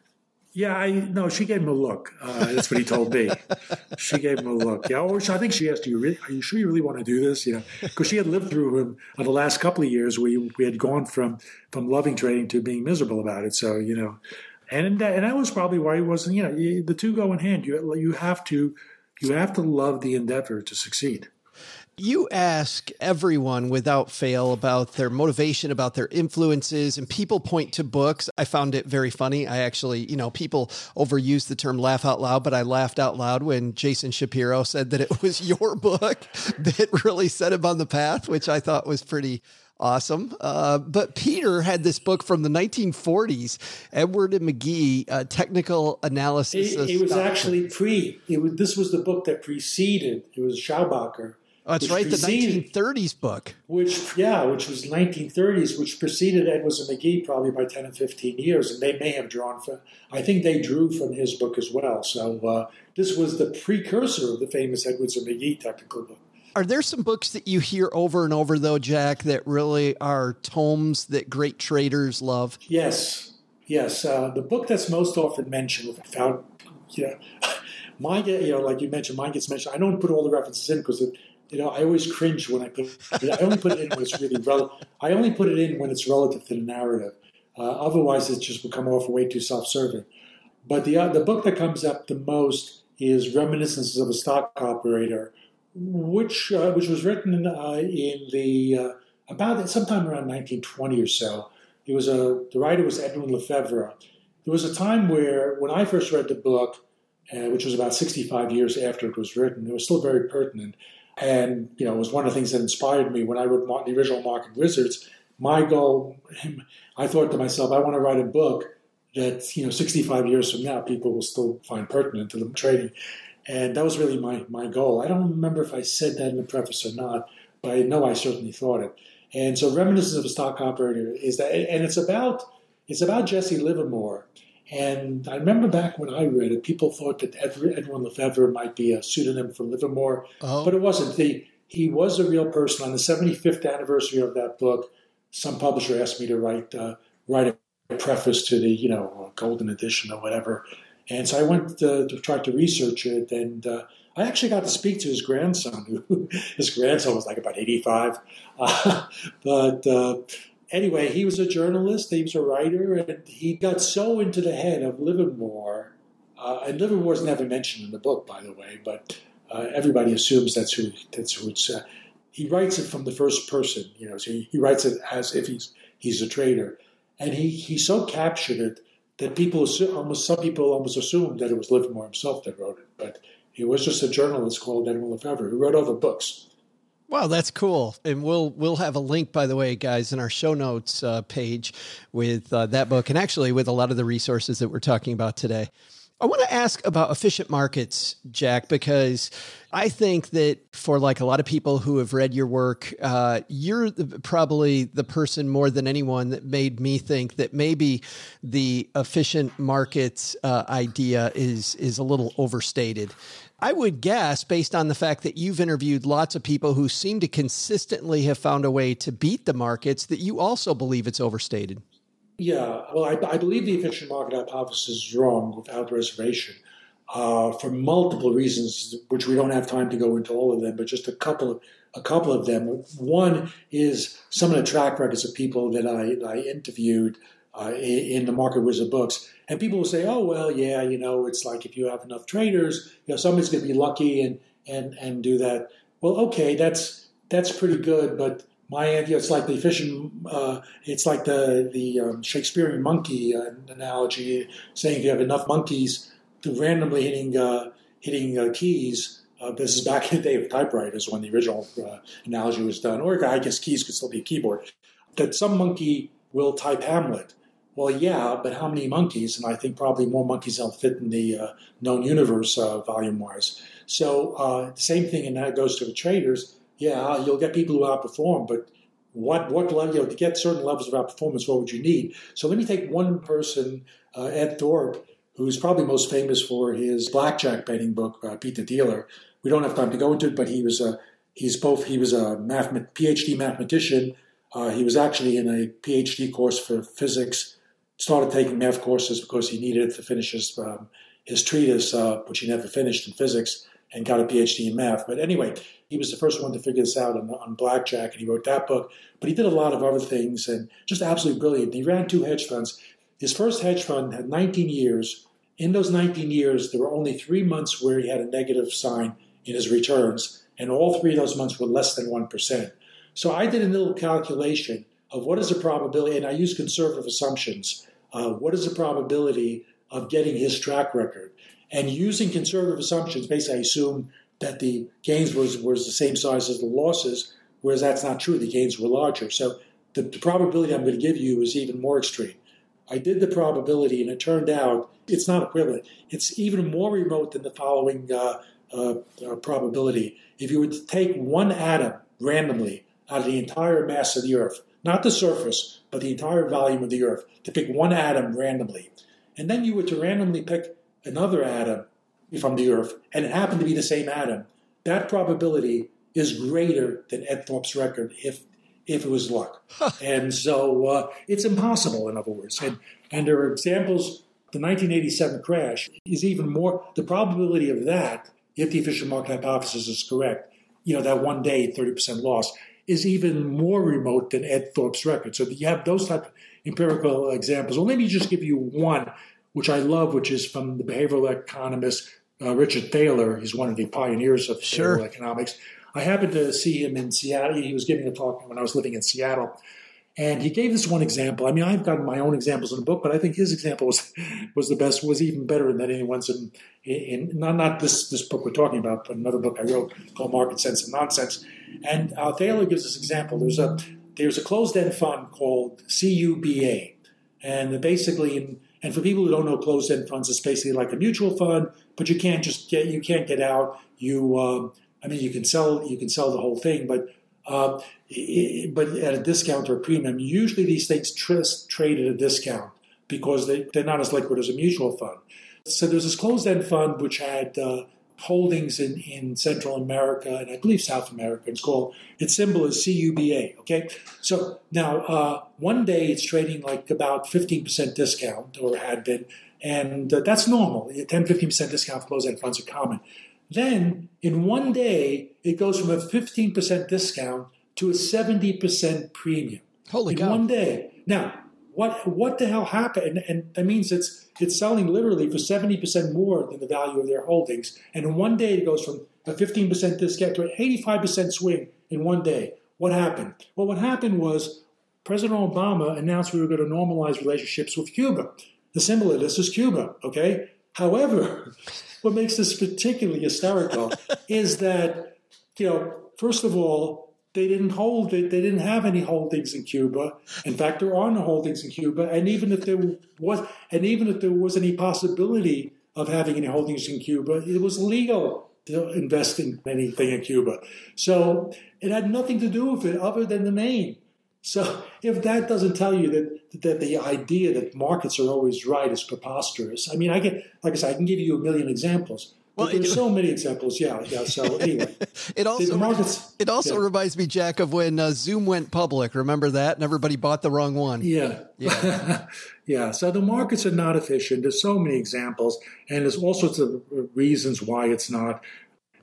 Yeah, I no. She gave him a look. Uh, that's what he told me. she gave him a look. Yeah, or I think she asked, "Are you, really, are you sure you really want to do this?" You know, because she had lived through him on the last couple of years. We we had gone from from loving trading to being miserable about it. So you know, and that, and that was probably why he wasn't. You know, the two go in hand. You you have to you have to love the endeavor to succeed. You ask everyone without fail about their motivation, about their influences, and people point to books. I found it very funny. I actually, you know, people overuse the term laugh out loud, but I laughed out loud when Jason Shapiro said that it was your book that really set him on the path, which I thought was pretty awesome. Uh, but Peter had this book from the 1940s, Edward and Magee, uh, Technical Analysis. It, it was actually pre. It was, this was the book that preceded. It was Schabacker Oh, that's right, the 1930s book. Which, yeah, which was 1930s, which preceded Edwards and Magee probably by 10 and 15 years, and they may have drawn from. I think they drew from his book as well. So uh, this was the precursor of the famous Edwards and Magee technical book. Are there some books that you hear over and over, though, Jack, that really are tomes that great traders love? Yes, yes. Uh, the book that's most often mentioned, without, yeah, mine, you know, like you mentioned, mine gets mentioned. I don't put all the references in because it you know, I always cringe when I put. I only put it in when it's really relevant. I only put it in when it's relative to the narrative. Uh, otherwise, it just become off way too self-serving. But the uh, the book that comes up the most is Reminiscences of a Stock Operator, which uh, which was written uh, in the uh, about sometime around 1920 or so. It was a the writer was Edwin Lefevre. There was a time where when I first read the book, uh, which was about 65 years after it was written, it was still very pertinent. And, you know, it was one of the things that inspired me when I wrote the original Market Wizards. My goal, I thought to myself, I want to write a book that, you know, 65 years from now, people will still find pertinent to the trading. And that was really my, my goal. I don't remember if I said that in the preface or not, but I know I certainly thought it. And so Reminiscence of a Stock Operator is that, and it's about, it's about Jesse Livermore and I remember back when I read it, people thought that Edwin Lefevre might be a pseudonym for Livermore, oh. but it wasn't. The, he was a real person. On the 75th anniversary of that book, some publisher asked me to write uh, write a preface to the you know golden edition or whatever. And so I went to, to try to research it, and uh, I actually got to speak to his grandson. His grandson was like about 85, uh, but uh, anyway, he was a journalist, he was a writer, and he got so into the head of Livermore. Uh, and Livermore's never mentioned in the book, by the way, but uh, everybody assumes that's who that's who it's. Uh, he writes it from the first person, you know. So he, he writes it as if he's he's a trader, and he he so captured it that people almost some people almost assumed that it was Livermore himself that wrote it, but it was just a journalist called Edwin Lefevre who wrote all the books. Wow, that's cool. And we'll we'll have a link, by the way, guys, in our show notes uh, page with uh, that book, and actually with a lot of the resources that we're talking about today. I want to ask about efficient markets, Jack, because I think that for like a lot of people who have read your work, uh, you're the, probably the person more than anyone that made me think that maybe the efficient markets uh, idea is is a little overstated. I would guess, based on the fact that you've interviewed lots of people who seem to consistently have found a way to beat the markets, that you also believe it's overstated. Yeah, well, I, I believe the efficient market hypothesis is wrong without reservation uh, for multiple reasons, which we don't have time to go into all of them, but just a couple of a couple of them. One is some of the track records of people that I, I interviewed uh, in the Market Wizard books. And people will say, oh, well, yeah, you know, it's like if you have enough traders, you know, somebody's going to be lucky and, and, and do that. Well, okay, that's, that's pretty good, but my idea, it's like the efficient, uh, it's like the, the um, Shakespearean monkey uh, analogy, saying if you have enough monkeys to randomly hitting, uh, hitting uh, keys. Uh, this is back in the day of typewriters when the original uh, analogy was done, or I guess keys could still be a keyboard. That some monkey will type Hamlet. Well, yeah, but how many monkeys? And I think probably more monkeys than fit in the uh, known universe volume wise. So uh, the same thing, and that goes to the traders. Yeah, you'll get people who outperform, but what what level you know, to get certain levels of outperformance, what would you need? So let me take one person, uh, Ed Thorp, who's probably most famous for his blackjack betting book, uh, Beat the Dealer. We don't have time to go into it, but he was a he's both he was a math, PhD mathematician. Uh, he was actually in a PhD course for physics. Started taking math courses because he needed it to finish his um, his treatise, uh, which he never finished in physics, and got a PhD in math. But anyway, he was the first one to figure this out on, on blackjack, and he wrote that book. But he did a lot of other things, and just absolutely brilliant. He ran two hedge funds. His first hedge fund had 19 years. In those 19 years, there were only three months where he had a negative sign in his returns, and all three of those months were less than 1%. So I did a little calculation of what is the probability, and I used conservative assumptions. Uh, what is the probability of getting his track record? And using conservative assumptions, basically, I assumed that the gains was, was the same size as the losses, whereas that's not true. The gains were larger. So the, the probability I'm going to give you is even more extreme. I did the probability, and it turned out it's not equivalent. It's even more remote than the following uh, uh, uh, probability. If you were to take one atom randomly out of the entire mass of the Earth, not the surface, but the entire volume of the Earth, to pick one atom randomly, and then you were to randomly pick another atom from the Earth, and it happened to be the same atom, that probability is greater than Ed Thorp's record if if it was luck. and so uh, it's impossible, in other words. And, and there are examples. The 1987 crash is even more. The probability of that, if the efficient market hypothesis is correct, you know that one day 30% loss is even more remote than Ed Thorp's record. So you have those type of empirical examples. Well, let me just give you one, which I love, which is from the behavioral economist uh, Richard Thaler. He's one of the pioneers of sure. economics. I happened to see him in Seattle. He was giving a talk when I was living in Seattle. And he gave this one example. I mean, I've gotten my own examples in the book, but I think his example was was the best, was even better than anyone's in, in not not this this book we're talking about, but another book I wrote called Market Sense and Nonsense. And uh, Thaler gives this example. There's a there's a closed end fund called CUBA, and basically in and for people who don't know closed end funds, it's basically like a mutual fund, but you can't just get you can't get out. You um, I mean you can sell you can sell the whole thing, but uh, it, but at a discount or a premium. Usually these things tr- trade at a discount because they, they're not as liquid as a mutual fund. So there's this closed end fund which had uh, holdings in, in Central America and I believe South America. It's called, its symbol is CUBA. Okay. So now, uh, one day it's trading like about 15% discount or had been. And uh, that's normal. 10, 15% discount for closed end funds are common. Then in one day, it goes from a 15% discount to a 70% premium. Holy in God. one day. Now, what what the hell happened? And, and that means it's it's selling literally for 70% more than the value of their holdings. And in one day, it goes from a 15% discount to an 85% swing in one day. What happened? Well, what happened was President Obama announced we were going to normalize relationships with Cuba. The symbol of this is Cuba, okay? However, what makes this particularly hysterical is that, you know, first of all, they didn't hold it. They didn't have any holdings in Cuba. In fact, there are no holdings in Cuba. And even if there was, and even if there was any possibility of having any holdings in Cuba, it was legal to invest in anything in Cuba. So it had nothing to do with it other than the name. So if that doesn't tell you that that the idea that markets are always right is preposterous, I mean, I get like I said, I can give you a million examples. Well, there's it, so many examples. Yeah, yeah. So anyway, it also markets, it also yeah. reminds me, Jack, of when uh, Zoom went public. Remember that, and everybody bought the wrong one. Yeah, yeah, yeah. So the markets are not efficient. There's so many examples, and there's all sorts of reasons why it's not.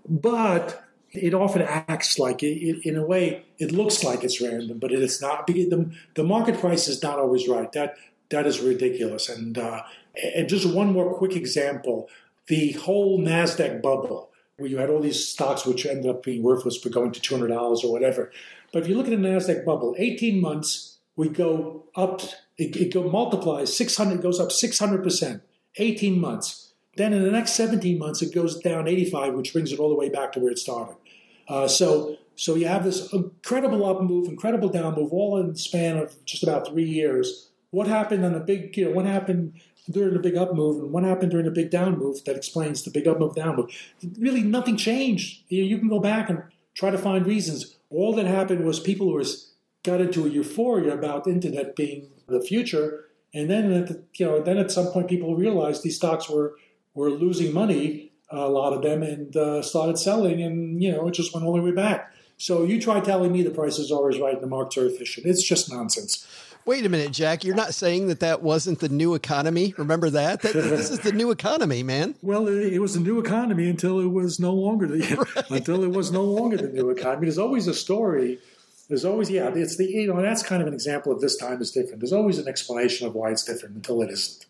But it often acts like it, it, in a way it looks like it's random, but it is not. The, the market price is not always right. That that is ridiculous. And uh, and just one more quick example the whole NASDAQ bubble, where you had all these stocks which ended up being worthless but going to $200 or whatever. But if you look at the NASDAQ bubble, 18 months, we go up, it, it go multiplies 600, goes up 600%, 18 months. Then in the next 17 months, it goes down 85, which brings it all the way back to where it started. Uh, so, so you have this incredible up move, incredible down move, all in the span of just about three years. What happened on the big, you know, what happened during the big up move and what happened during the big down move that explains the big up move, down move? Really, nothing changed. You, can go back and try to find reasons. All that happened was people were got into a euphoria about internet being the future, and then at the, you know, then at some point people realized these stocks were were losing money, a lot of them, and uh, started selling, and you know it just went all the way back. So you try telling me the price is always right and the markets are efficient. It's just nonsense. Wait a minute, Jack. You're not saying that that wasn't the new economy. Remember that? that this is the new economy, man. Well, it, it was the new economy until it was no longer the right. until it was no longer the new economy. There's always a story. There's always yeah. It's the you know that's kind of an example of this time is different. There's always an explanation of why it's different until it isn't.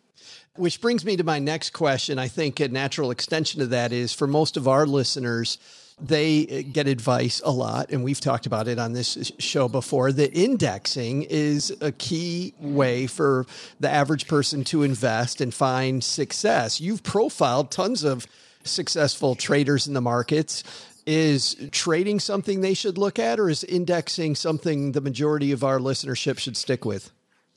Which brings me to my next question. I think a natural extension of that is for most of our listeners, they uh, get advice a lot, and we've talked about it on this show before, that indexing is a key way for the average person to invest and find success. You've profiled tons of successful traders in the markets. Is trading something they should look at, or is indexing something the majority of our listenership should stick with?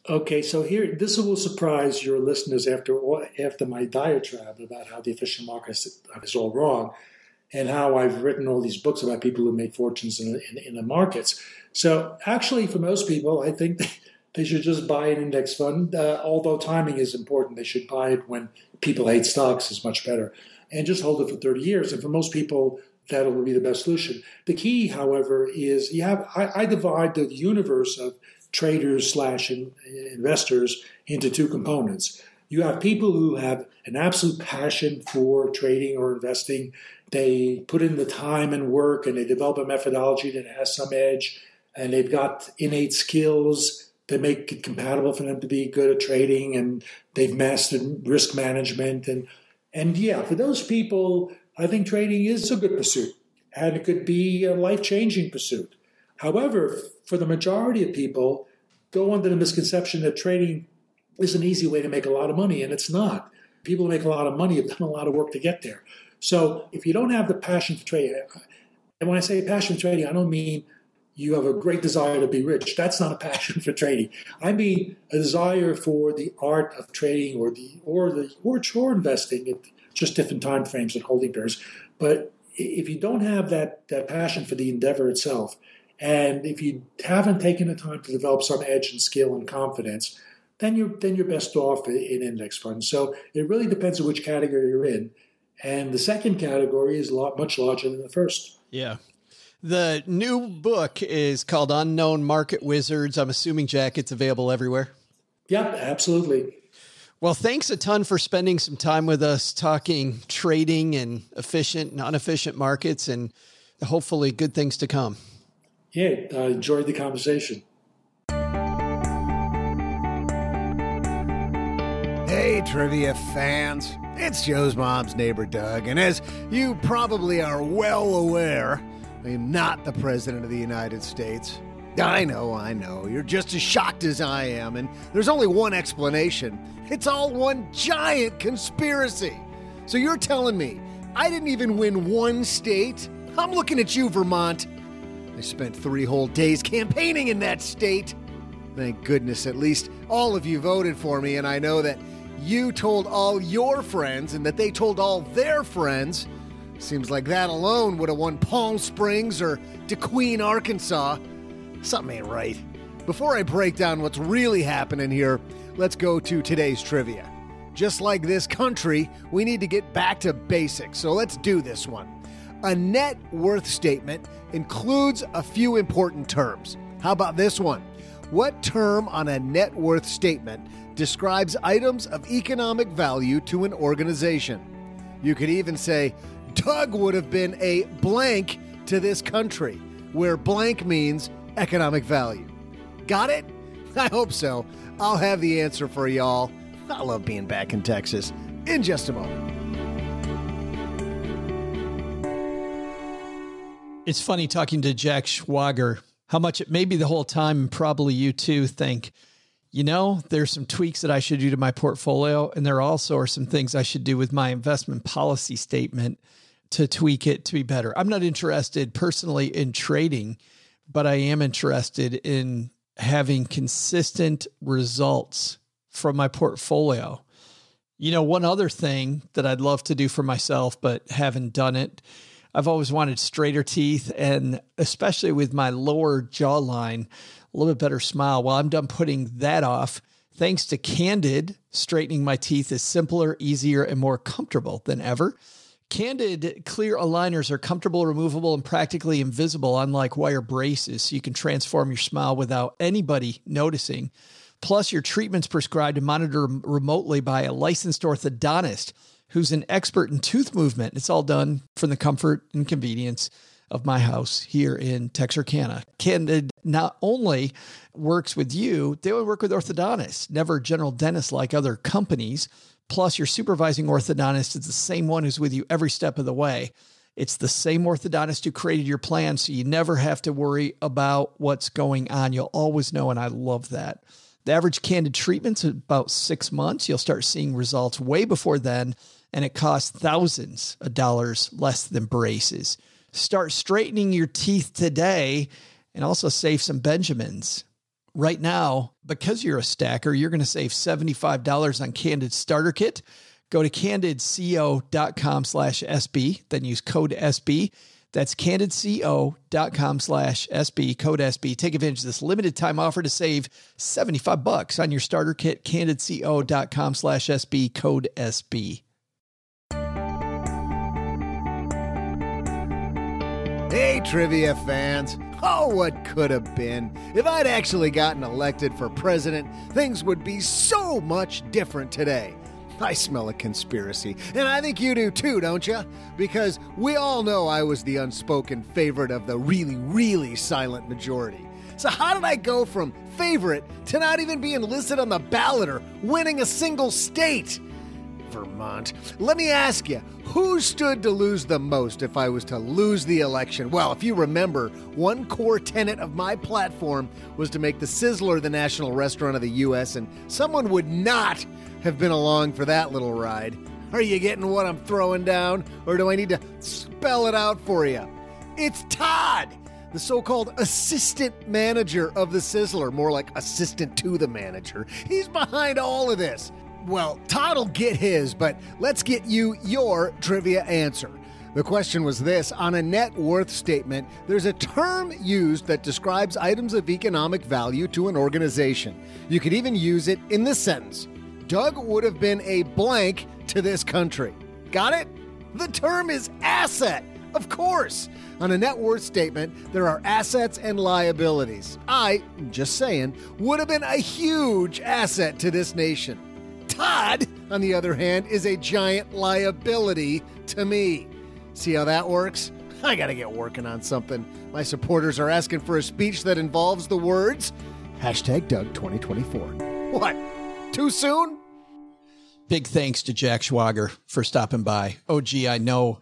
Okay, so here this will surprise your listeners after after my diatribe about how the efficient market is all wrong, and how I've written all these books about people who make fortunes in, in, in the markets. So actually, for most people, I think they should just buy an index fund. Uh, although timing is important, they should buy it when people hate stocks is much better, and just hold it for thirty years. And for most people, that will be the best solution. The key, however, is you have I, I divide the universe of traders slash investors into two components. You have people who have an absolute passion for trading or investing. They put in the time and work and they develop a methodology that has some edge and they've got innate skills that make it compatible for them to be good at trading and they've mastered risk management and and yeah, for those people, I think trading is a good pursuit and it could be a life-changing pursuit. However, for the majority of people, go under the misconception that trading is an easy way to make a lot of money, and it's not. People who make a lot of money have done a lot of work to get there. So if you don't have the passion for trading, and when I say passion for trading, I don't mean you have a great desire to be rich. That's not a passion for trading. I mean a desire for the art of trading or the or the or, or investing at just different time frames and holding periods. But if you don't have that that passion for the endeavor itself, and if you haven't taken the time to develop some edge and skill and confidence, then you're then you're best off in index funds. So it really depends on which category you're in. And the second category is a lot much larger than the first. Yeah. The new book is called Unknown Market Wizards. I'm assuming Jack it's available everywhere. Yep, absolutely. Well, thanks a ton for spending some time with us talking trading and efficient and inefficient markets and hopefully good things to come yeah, I enjoyed the conversation. Hey, trivia fans. It's Joe's mom's neighbor, Doug. And as you probably are well aware, I am not the President of the United States. I know, I know. You're just as shocked as I am. And there's only one explanation it's all one giant conspiracy. So you're telling me I didn't even win one state? I'm looking at you, Vermont. I spent three whole days campaigning in that state. Thank goodness, at least all of you voted for me, and I know that you told all your friends and that they told all their friends. Seems like that alone would have won Palm Springs or DeQueen, Arkansas. Something ain't right. Before I break down what's really happening here, let's go to today's trivia. Just like this country, we need to get back to basics, so let's do this one. A net worth statement includes a few important terms. How about this one? What term on a net worth statement describes items of economic value to an organization? You could even say, Doug would have been a blank to this country, where blank means economic value. Got it? I hope so. I'll have the answer for y'all. I love being back in Texas. In just a moment. It's funny talking to Jack Schwager, how much it may be the whole time, and probably you too, think you know, there's some tweaks that I should do to my portfolio. And there also are some things I should do with my investment policy statement to tweak it to be better. I'm not interested personally in trading, but I am interested in having consistent results from my portfolio. You know, one other thing that I'd love to do for myself, but haven't done it. I've always wanted straighter teeth, and especially with my lower jawline, a little bit better smile. Well, I'm done putting that off. Thanks to Candid, straightening my teeth is simpler, easier, and more comfortable than ever. Candid clear aligners are comfortable, removable, and practically invisible, unlike wire braces, so you can transform your smile without anybody noticing. Plus, your treatment's prescribed and monitored remotely by a licensed orthodontist who's an expert in tooth movement. It's all done from the comfort and convenience of my house here in Texarkana. Candid not only works with you, they will work with orthodontists, never general dentists like other companies. Plus, your supervising orthodontist is the same one who's with you every step of the way. It's the same orthodontist who created your plan, so you never have to worry about what's going on. You'll always know, and I love that. The average candid treatment's about six months. You'll start seeing results way before then, and it costs thousands of dollars less than braces. Start straightening your teeth today and also save some Benjamins. Right now, because you're a stacker, you're going to save $75 on Candid Starter Kit. Go to candidco.com slash SB, then use code SB. That's candidco.com slash SB, code SB. Take advantage of this limited time offer to save 75 bucks on your starter kit, candidco.com slash SB, code SB. Hey, trivia fans. Oh, what could have been. If I'd actually gotten elected for president, things would be so much different today. I smell a conspiracy, and I think you do too, don't you? Because we all know I was the unspoken favorite of the really, really silent majority. So, how did I go from favorite to not even being listed on the ballot or winning a single state? Vermont. Let me ask you, who stood to lose the most if I was to lose the election? Well, if you remember, one core tenet of my platform was to make the Sizzler the national restaurant of the U.S., and someone would not have been along for that little ride. Are you getting what I'm throwing down, or do I need to spell it out for you? It's Todd! the so called assistant manager of the Sizzler, more like assistant to the manager. He's behind all of this. Well, Todd'll get his, but let's get you your trivia answer. The question was this On a net worth statement, there's a term used that describes items of economic value to an organization. You could even use it in this sentence Doug would have been a blank to this country. Got it? The term is asset. Of course. On a net worth statement, there are assets and liabilities. I, just saying, would have been a huge asset to this nation. Todd, on the other hand, is a giant liability to me. See how that works? I gotta get working on something. My supporters are asking for a speech that involves the words hashtag Doug 2024. What? Too soon? Big thanks to Jack Schwager for stopping by. Oh, gee, I know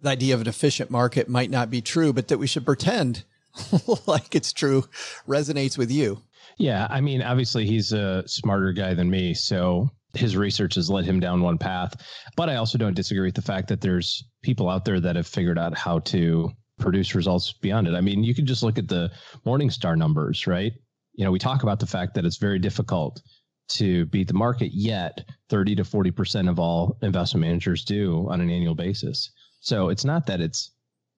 the idea of an efficient market might not be true, but that we should pretend like it's true resonates with you. Yeah. I mean, obviously, he's a smarter guy than me. So his research has led him down one path. But I also don't disagree with the fact that there's people out there that have figured out how to produce results beyond it. I mean, you can just look at the Morningstar numbers, right? You know, we talk about the fact that it's very difficult to beat the market, yet 30 to 40% of all investment managers do on an annual basis. So it's not that it's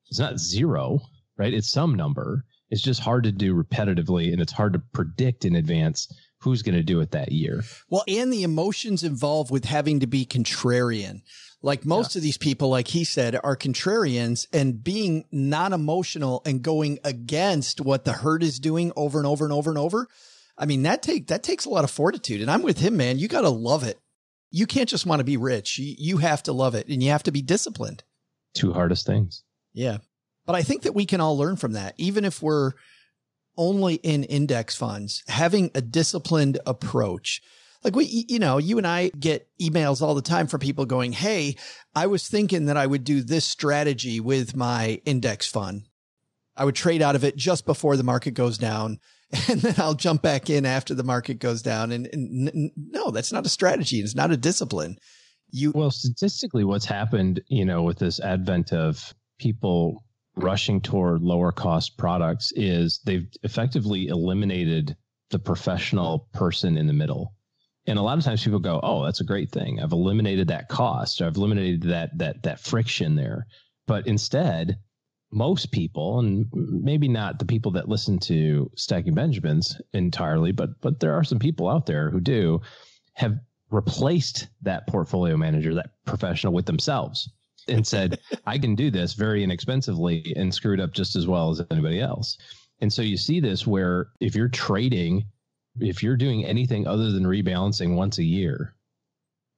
it's not zero, right? It's some number. It's just hard to do repetitively and it's hard to predict in advance who's going to do it that year. Well, and the emotions involved with having to be contrarian. Like most yeah. of these people, like he said, are contrarians and being non emotional and going against what the herd is doing over and over and over and over. I mean, that take that takes a lot of fortitude. And I'm with him, man. You got to love it. You can't just want to be rich. You, you have to love it and you have to be disciplined. Two hardest things. Yeah. But I think that we can all learn from that, even if we're only in index funds, having a disciplined approach. Like we, you know, you and I get emails all the time from people going, Hey, I was thinking that I would do this strategy with my index fund. I would trade out of it just before the market goes down and then I'll jump back in after the market goes down. And, and no, that's not a strategy. It's not a discipline. You well, statistically, what's happened, you know, with this advent of people rushing toward lower cost products is they've effectively eliminated the professional person in the middle. And a lot of times people go, "Oh, that's a great thing. I've eliminated that cost. I've eliminated that that that friction there." But instead, most people, and maybe not the people that listen to Stacking Benjamins entirely, but but there are some people out there who do have replaced that portfolio manager, that professional with themselves and said, I can do this very inexpensively and screwed up just as well as anybody else. And so you see this where if you're trading, if you're doing anything other than rebalancing once a year,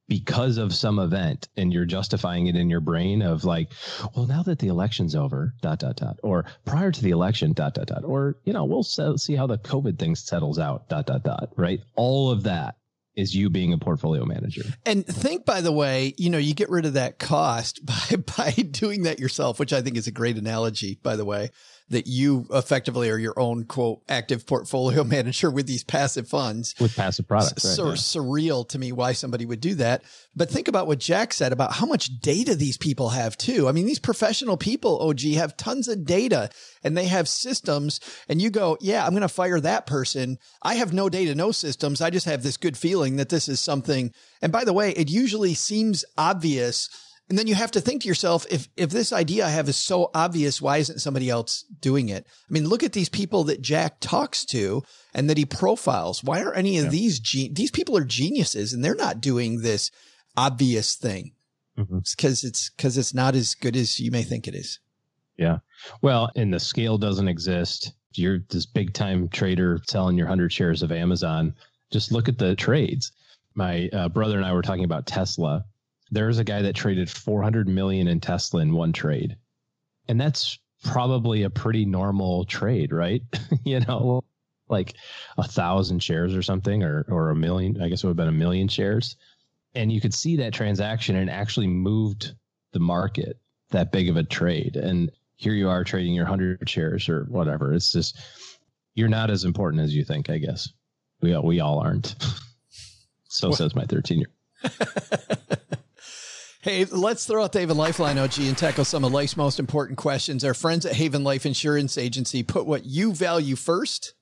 because of some event and you're justifying it in your brain of like, well, now that the election's over, dot, dot, dot, or prior to the election, dot, dot, dot, or, you know, we'll see how the COVID thing settles out, dot, dot, dot, right? All of that is you being a portfolio manager. And think, by the way, you know, you get rid of that cost by, by doing that yourself, which I think is a great analogy, by the way that you effectively are your own quote active portfolio manager with these passive funds with passive products. So right, yeah. surreal to me why somebody would do that. But think about what Jack said about how much data these people have too. I mean, these professional people, OG, have tons of data and they have systems. And you go, yeah, I'm going to fire that person. I have no data, no systems. I just have this good feeling that this is something. And by the way, it usually seems obvious and then you have to think to yourself, if, if this idea I have is so obvious, why isn't somebody else doing it? I mean, look at these people that Jack talks to and that he profiles. Why are any of yeah. these, ge- these people are geniuses and they're not doing this obvious thing? Mm-hmm. It's cause it's, cause it's not as good as you may think it is. Yeah. Well, and the scale doesn't exist. You're this big time trader selling your hundred shares of Amazon. Just look at the trades. My uh, brother and I were talking about Tesla there's a guy that traded 400 million in Tesla in one trade. And that's probably a pretty normal trade, right? you know, like a thousand shares or something, or, or a million, I guess it would have been a million shares. And you could see that transaction and actually moved the market that big of a trade. And here you are trading your 100 shares or whatever. It's just, you're not as important as you think, I guess. We, all, we all aren't. so says my 13 year. Hey, let's throw out the Haven Lifeline OG and tackle some of life's most important questions. Our friends at Haven Life Insurance Agency put what you value first.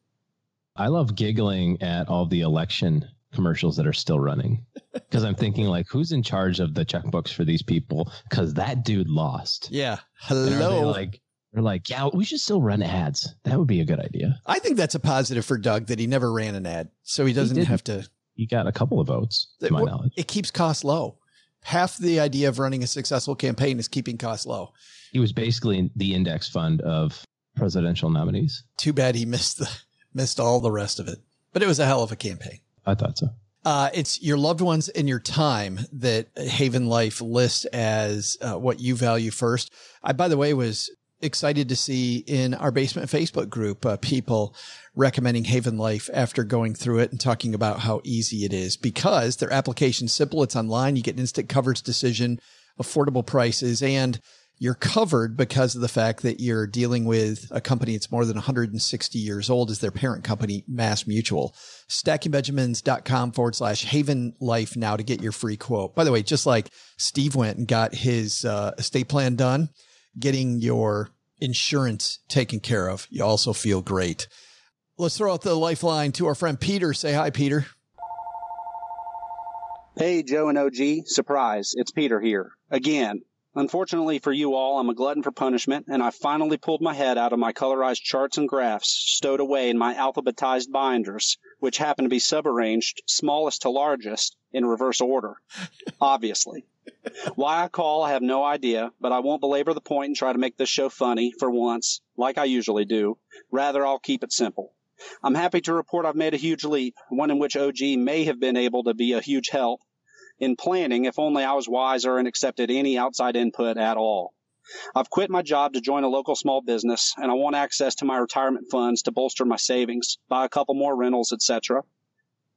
I love giggling at all the election commercials that are still running because I'm thinking like, who's in charge of the checkbooks for these people? Because that dude lost. Yeah. Hello. Like they're like, yeah, we should still run ads. That would be a good idea. I think that's a positive for Doug that he never ran an ad, so he doesn't he have to. He got a couple of votes, to my knowledge. It keeps costs low half the idea of running a successful campaign is keeping costs low. He was basically the index fund of presidential nominees. Too bad he missed the missed all the rest of it. But it was a hell of a campaign. I thought so. Uh, it's your loved ones and your time that Haven Life lists as uh, what you value first. I, by the way, was excited to see in our basement Facebook group uh, people recommending Haven Life after going through it and talking about how easy it is because their application's simple. It's online. You get an instant coverage decision, affordable prices, and you're covered because of the fact that you're dealing with a company that's more than 160 years old as their parent company, Mass Mutual. StackingBenjamins.com forward slash Haven Life now to get your free quote. By the way, just like Steve went and got his uh, estate plan done, getting your insurance taken care of, you also feel great. Let's throw out the lifeline to our friend Peter. Say hi, Peter. Hey, Joe and OG. Surprise. It's Peter here. Again. Unfortunately for you all, I'm a glutton for punishment, and I finally pulled my head out of my colorized charts and graphs stowed away in my alphabetized binders, which happen to be subarranged, smallest to largest, in reverse order. Obviously. Why I call, I have no idea, but I won't belabor the point and try to make this show funny, for once, like I usually do. Rather, I'll keep it simple. I'm happy to report I've made a huge leap, one in which OG may have been able to be a huge help in planning if only I was wiser and accepted any outside input at all. I've quit my job to join a local small business and I want access to my retirement funds to bolster my savings, buy a couple more rentals, etc.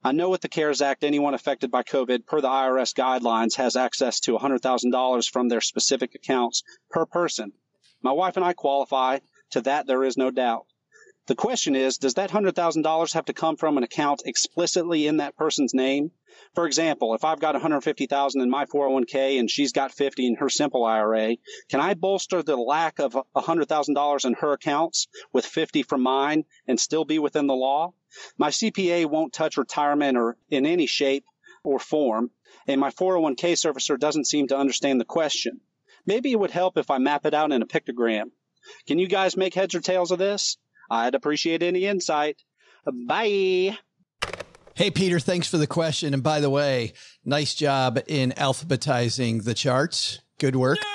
I know with the CARES Act, anyone affected by COVID per the IRS guidelines has access to $100,000 from their specific accounts per person. My wife and I qualify. To that, there is no doubt. The question is, does that $100,000 have to come from an account explicitly in that person's name? For example, if I've got 150,000 in my 401k and she's got 50 in her simple IRA, can I bolster the lack of $100,000 in her accounts with 50 from mine and still be within the law? My CPA won't touch retirement or in any shape or form, and my 401k servicer doesn't seem to understand the question. Maybe it would help if I map it out in a pictogram. Can you guys make heads or tails of this? I'd appreciate any insight. Bye. Hey, Peter, thanks for the question. And by the way, nice job in alphabetizing the charts. Good work. Nerd!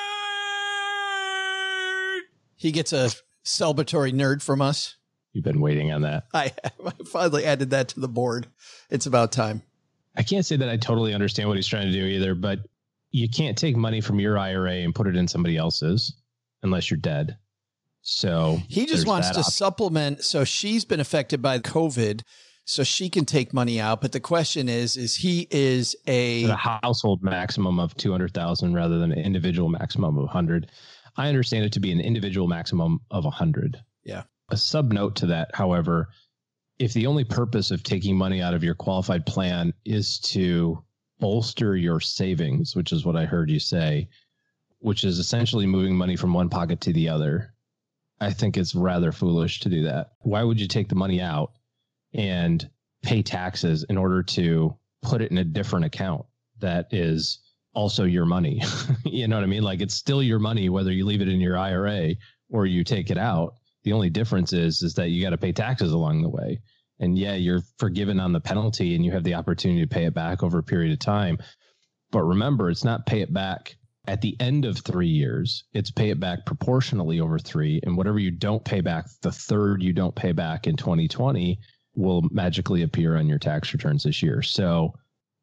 He gets a celebratory nerd from us. You've been waiting on that. I, I finally added that to the board. It's about time. I can't say that I totally understand what he's trying to do either, but you can't take money from your IRA and put it in somebody else's unless you're dead. So he just wants to option. supplement. So she's been affected by COVID, so she can take money out. But the question is, is he is a, a household maximum of two hundred thousand rather than an individual maximum of hundred. I understand it to be an individual maximum of a hundred. Yeah. A sub note to that, however, if the only purpose of taking money out of your qualified plan is to bolster your savings, which is what I heard you say, which is essentially moving money from one pocket to the other I think it's rather foolish to do that. Why would you take the money out and pay taxes in order to put it in a different account that is also your money? you know what I mean? Like it's still your money whether you leave it in your IRA or you take it out. The only difference is is that you got to pay taxes along the way. And yeah, you're forgiven on the penalty and you have the opportunity to pay it back over a period of time. But remember, it's not pay it back at the end of three years, it's pay it back proportionally over three. And whatever you don't pay back, the third you don't pay back in 2020 will magically appear on your tax returns this year. So,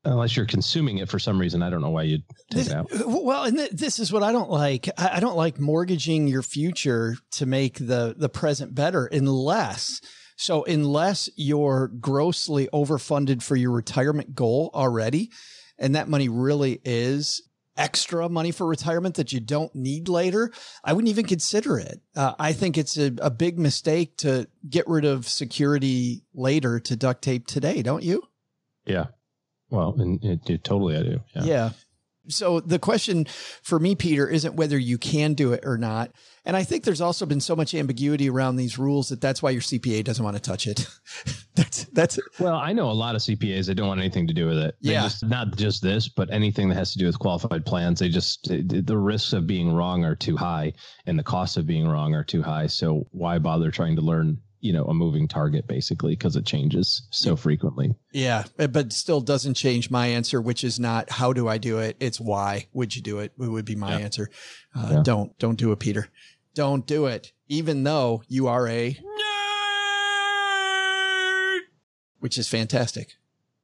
unless you're consuming it for some reason, I don't know why you'd take this, it out. Well, and th- this is what I don't like. I, I don't like mortgaging your future to make the the present better, unless. So, unless you're grossly overfunded for your retirement goal already, and that money really is extra money for retirement that you don't need later, I wouldn't even consider it. Uh, I think it's a, a big mistake to get rid of security later to duct tape today, don't you? Yeah. Well, and it, it totally I do. Yeah. yeah. So the question for me, Peter, isn't whether you can do it or not. And I think there's also been so much ambiguity around these rules that that's why your CPA doesn't want to touch it. that's that's well, I know a lot of CPAs that don't want anything to do with it. They yeah, just, not just this, but anything that has to do with qualified plans. They just the risks of being wrong are too high, and the costs of being wrong are too high. So why bother trying to learn you know a moving target basically because it changes so frequently. Yeah but still doesn't change my answer which is not how do i do it? It's why would you do it? It would be my yeah. answer. Uh, yeah. don't don't do it peter. Don't do it even though you are a nerd! Which is fantastic.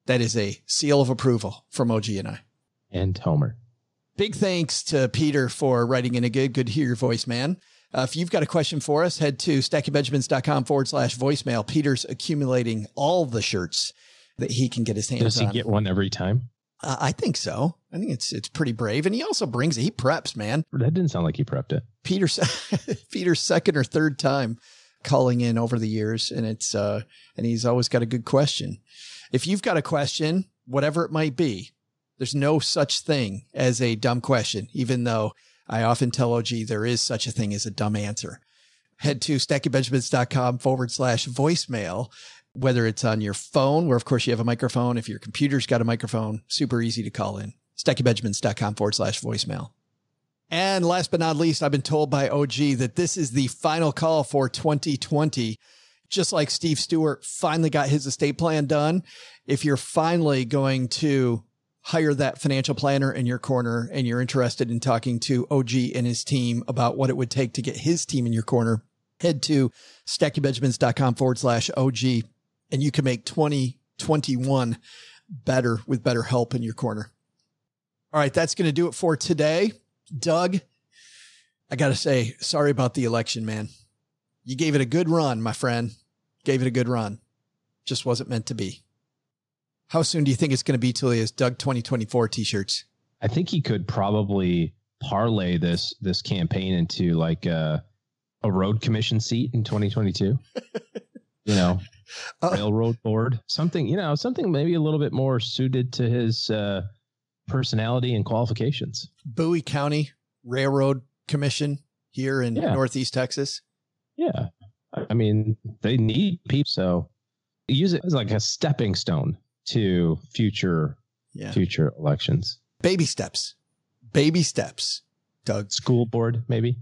That is a seal of approval from og and i. And homer. Big thanks to peter for writing in a good good to hear your voice man uh, if you've got a question for us, head to stackingbenjamins.com forward slash voicemail. Peter's accumulating all the shirts that he can get his hands on. Does he on. get one every time? Uh, I think so. I think it's it's pretty brave, and he also brings it. He preps, man. That didn't sound like he prepped it. Peter's Peter's second or third time calling in over the years, and it's uh and he's always got a good question. If you've got a question, whatever it might be, there's no such thing as a dumb question, even though I often tell OG there is such a thing as a dumb answer. Head to stackingbenjamins.com forward slash voicemail, whether it's on your phone, where of course you have a microphone. If your computer's got a microphone, super easy to call in. stackingbenjamins.com forward slash voicemail. And last but not least, I've been told by OG that this is the final call for 2020. Just like Steve Stewart finally got his estate plan done. If you're finally going to hire that financial planner in your corner and you're interested in talking to OG and his team about what it would take to get his team in your corner, head to stackingbenjamins.com forward slash OG and you can make 2021 better with better help in your corner. All right. That's going to do it for today. Doug, I got to say, sorry about the election, man. You gave it a good run, my friend. Gave it a good run. Just wasn't meant to be. How soon do you think it's going to be till he has Doug 2024 t-shirts? I think he could probably parlay this this campaign into like a, a road commission seat in 2022. you know, Uh, railroad board, something, you know, something maybe a little bit more suited to his uh, personality and qualifications. Bowie County Railroad Commission here in Yeah. Northeast Texas. Yeah. I I mean, they need people. So use it as like a stepping stone to future Yeah. future elections. Baby steps. Baby steps. Doug. School board, maybe.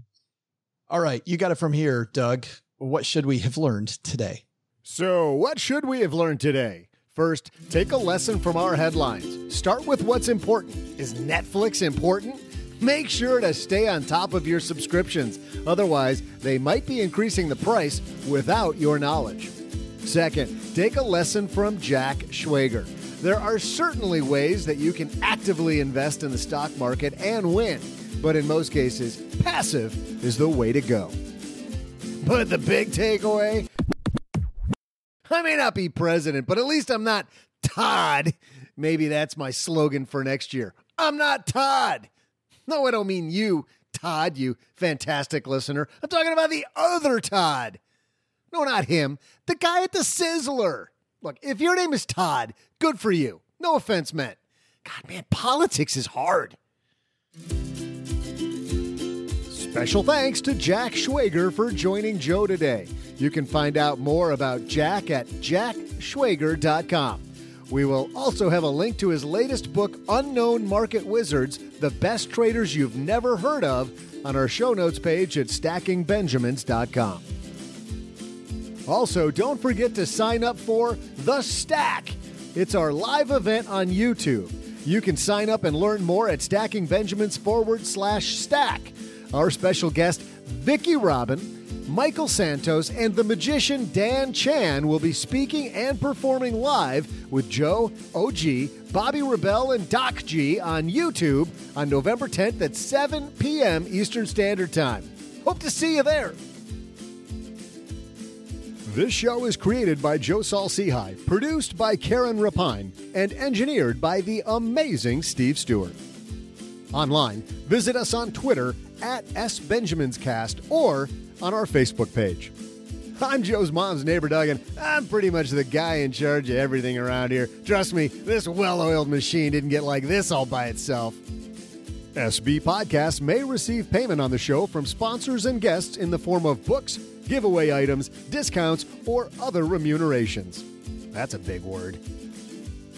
All right. You got it from here, Doug. What should we have learned today? So, what should we have learned today? First, take a lesson from our headlines. Start with what's important. Is Netflix important? Make sure to stay on top of your subscriptions. Otherwise, they might be increasing the price without your knowledge. Second, take a lesson from Jack Schwager. There are certainly ways that you can actively invest in the stock market and win, but in most cases, passive is the way to go. But the big takeaway I may not be president, but at least I'm not Todd. Maybe that's my slogan for next year. I'm not Todd. No, I don't mean you, Todd, you fantastic listener. I'm talking about the other Todd. No, not him. The guy at the Sizzler. Look, if your name is Todd, good for you. No offense meant. God, man, politics is hard. Special thanks to Jack Schwager for joining Joe today. You can find out more about Jack at jackschwager.com. We will also have a link to his latest book, Unknown Market Wizards The Best Traders You've Never Heard of, on our show notes page at stackingbenjamins.com. Also, don't forget to sign up for The Stack. It's our live event on YouTube. You can sign up and learn more at Stacking Benjamins forward slash stack. Our special guest, Vicki Robin, Michael Santos, and the magician Dan Chan will be speaking and performing live with Joe, OG, Bobbi Rebell, and Doc G on YouTube on November 10th at 7 p.m. Eastern Standard Time. Hope to see you there. This show is created by Joe Saul-Sehy, produced by Karen Rapine, and engineered by the amazing Steve Stewart. Online, visit us on Twitter at SBenjaminsCast or on our Facebook page. I'm Joe's mom's neighbor, Doug, and I'm pretty much the guy in charge of everything around here. Trust me, this well oiled machine didn't get like this all by itself. SB Podcasts may receive payment on the show from sponsors and guests in the form of books, giveaway items, discounts, or other remunerations. That's a big word.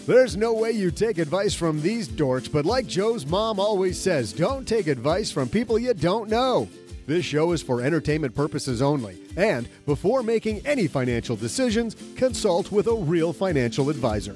There's no way you take advice from these dorks, but like Joe's mom always says, don't take advice from people you don't know. This show is for entertainment purposes only, and before making any financial decisions, consult with a real financial advisor.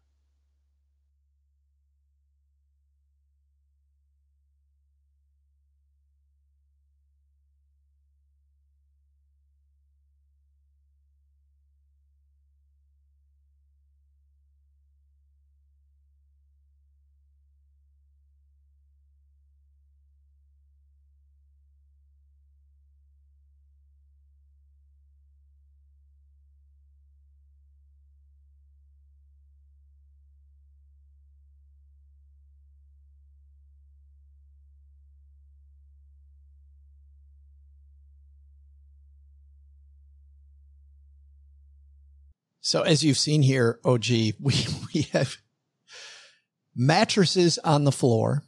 So as you've seen here, OG, we, we have mattresses on the floor,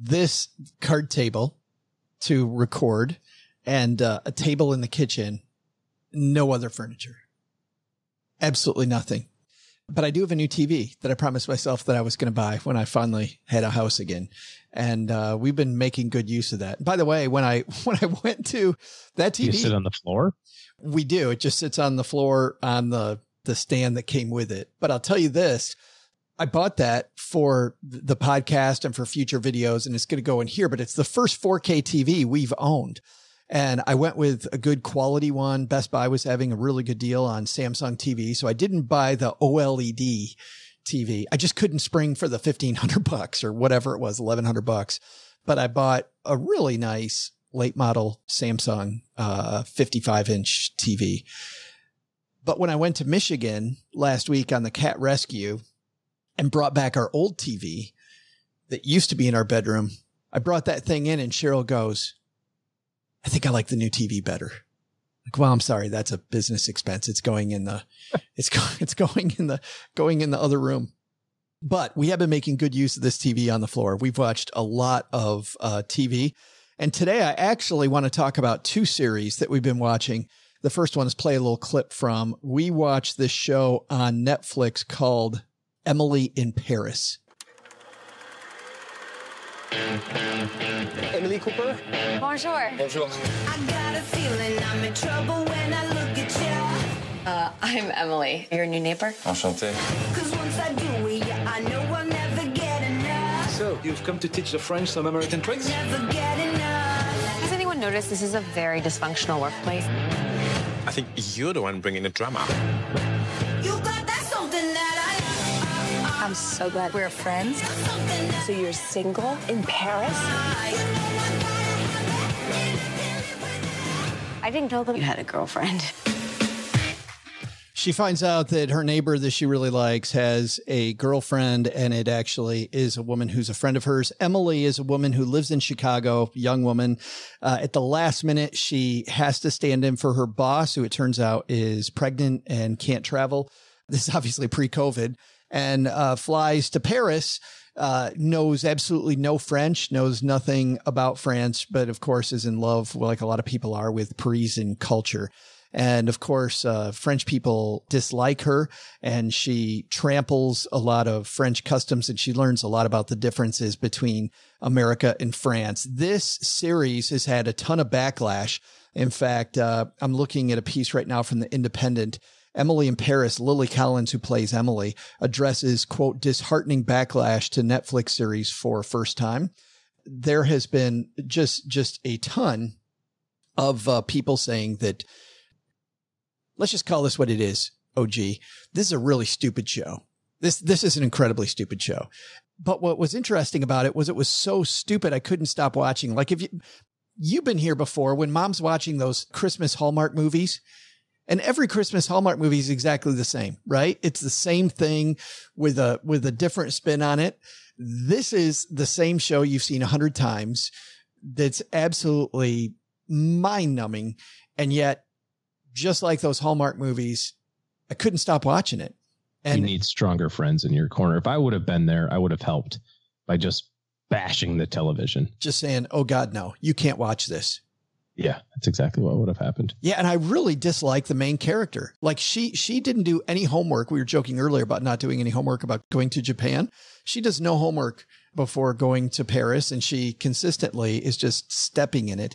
this card table to record, and uh, a table in the kitchen. No other furniture. Absolutely nothing. But I do have a new TV that I promised myself that I was going to buy when I finally had a house again. And uh, we've been making good use of that. By the way, when I when I went to that TV, You sit on the floor. we do. It just sits on the floor on the the stand that came with it. But I'll tell you this. I bought that for the podcast and for future videos and it's going to go in here, but it's the first 4K TV we've owned. And I went with a good quality one. Best Buy was having a really good deal on Samsung TV. So I didn't buy the OLED TV. I just couldn't spring for the 1500 bucks or whatever it was, 1100 bucks. But I bought a really nice late model Samsung, uh, 55 inch TV. But when I went to Michigan last week on the cat rescue, and brought back our old TV that used to be in our bedroom. I brought that thing in and Cheryl goes, I think I like the new TV better. Like, well, I'm sorry, that's a business expense. It's going in the, it's going, it's going in the, going in the other room. But we have been making good use of this TV on the floor. We've watched a lot of uh, TV. And today I actually want to talk about two series that we've been watching. The first one is play a little clip from. We watched this show on Netflix called Emily in Paris. Emily Cooper. Bonjour. Bonjour. I got a feeling I'm in trouble when I look at you. Uh, I'm Emily. Your new neighbor? Enchanté. Cause once I do it, I know I'll never get enough. So, you've come to teach the French some American tricks? Never get enough. Has anyone noticed this is a very dysfunctional workplace? I think you're the one bringing the drama. You got that something that I I'm so glad we're friends. So you're single in Paris? I didn't know that you had a girlfriend. She finds out that her neighbor that she really likes has a girlfriend, and it actually is a woman who's a friend of hers. Emily is a woman who lives in Chicago, young woman. Uh, at the last minute, she has to stand in for her boss, who it turns out is pregnant and can't travel. This is obviously pre COVID, and uh, flies to Paris. Uh, knows absolutely no French, knows nothing about France, but of course is in love, like a lot of people are, with Parisian culture. And of course, uh, French people dislike her and she tramples a lot of French customs and she learns a lot about the differences between America and France. This series has had a ton of backlash. In fact, uh, I'm looking at a piece right now from the Independent. Emily in Paris, Lily Collins, who plays Emily, addresses, quote, disheartening backlash to Netflix series for first time. There has been just, just a ton of uh, people saying that let's just call this what it is. OG. This is a really stupid show. This, this is an incredibly stupid show. But what was interesting about it was it was so stupid. I couldn't stop watching. Like if you, you've been here before when mom's watching those Christmas Hallmark movies and every Christmas Hallmark movie is exactly the same, right? It's the same thing with a, with a different spin on it. This is the same show you've seen a hundred times. That's absolutely mind numbing. And yet just like those Hallmark movies, I couldn't stop watching it. And you need stronger friends in your corner. If I would have been there, I would have helped by just bashing the television. Just saying, oh God, no, you can't watch this. Yeah, that's exactly what would have happened. Yeah, and I really dislike the main character. Like she she didn't do any homework. We were joking earlier about not doing any homework about going to Japan. She does no homework before going to Paris and she consistently is just stepping in it.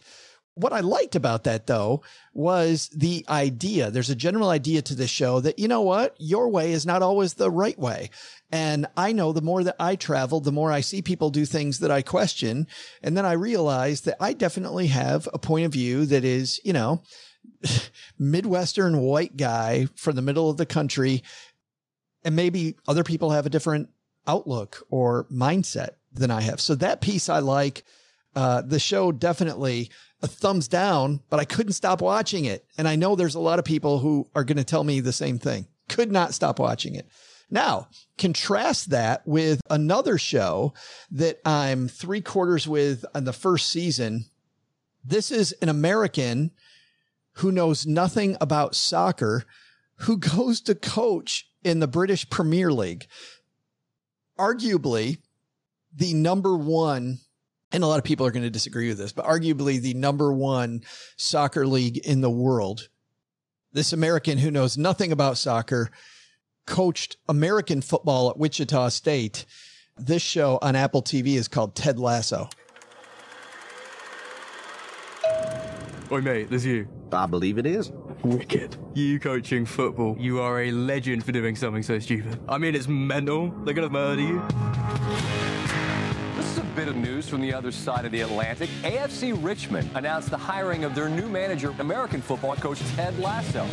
What I liked about that though was the idea. There's a general idea to this show that, you know what? Your way is not always the right way. And I know the more that I travel, the more I see people do things that I question. And then I realize that I definitely have a point of view that is, you know, Midwestern white guy from the middle of the country. And maybe other people have a different outlook or mindset than I have. So that piece I like. Uh, the show definitely a thumbs down, but I couldn't stop watching it. And I know there's a lot of people who are going to tell me the same thing. Could not stop watching it. Now, contrast that with another show that I'm three quarters with on the first season. This is an American who knows nothing about soccer, who goes to coach in the British Premier League. Arguably the number one and a lot of people are going to disagree with this, but arguably the number one soccer league in the world. This American who knows nothing about soccer coached American football at Wichita State. This show on Apple TV is called Ted Lasso. Oi, mate, there's you. I believe it is. Wicked. You coaching football. You are a legend for doing something so stupid. I mean, it's mental. They're gonna murder you bit of news from the other side of the Atlantic. AFC Richmond announced the hiring of their new manager, American football coach Ted Lasso.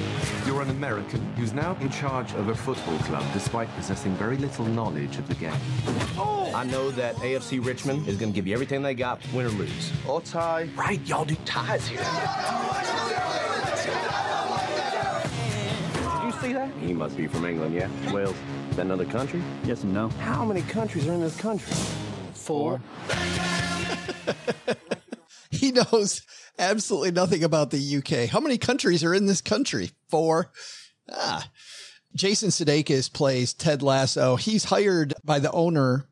You're an American who's now in charge of a football club despite possessing very little knowledge of the game. Oh! I know that AFC Richmond is going to give you everything they got, win or lose. Or tie. Right, y'all do ties here. Did you see that? He must be from England, yeah? Wales. Is that another country? Yes and no. How many countries are in this country? Four. he knows absolutely nothing about the UK. How many countries are in this country? Four. Ah. Jason Sudeikis plays Ted Lasso. He's hired by the owner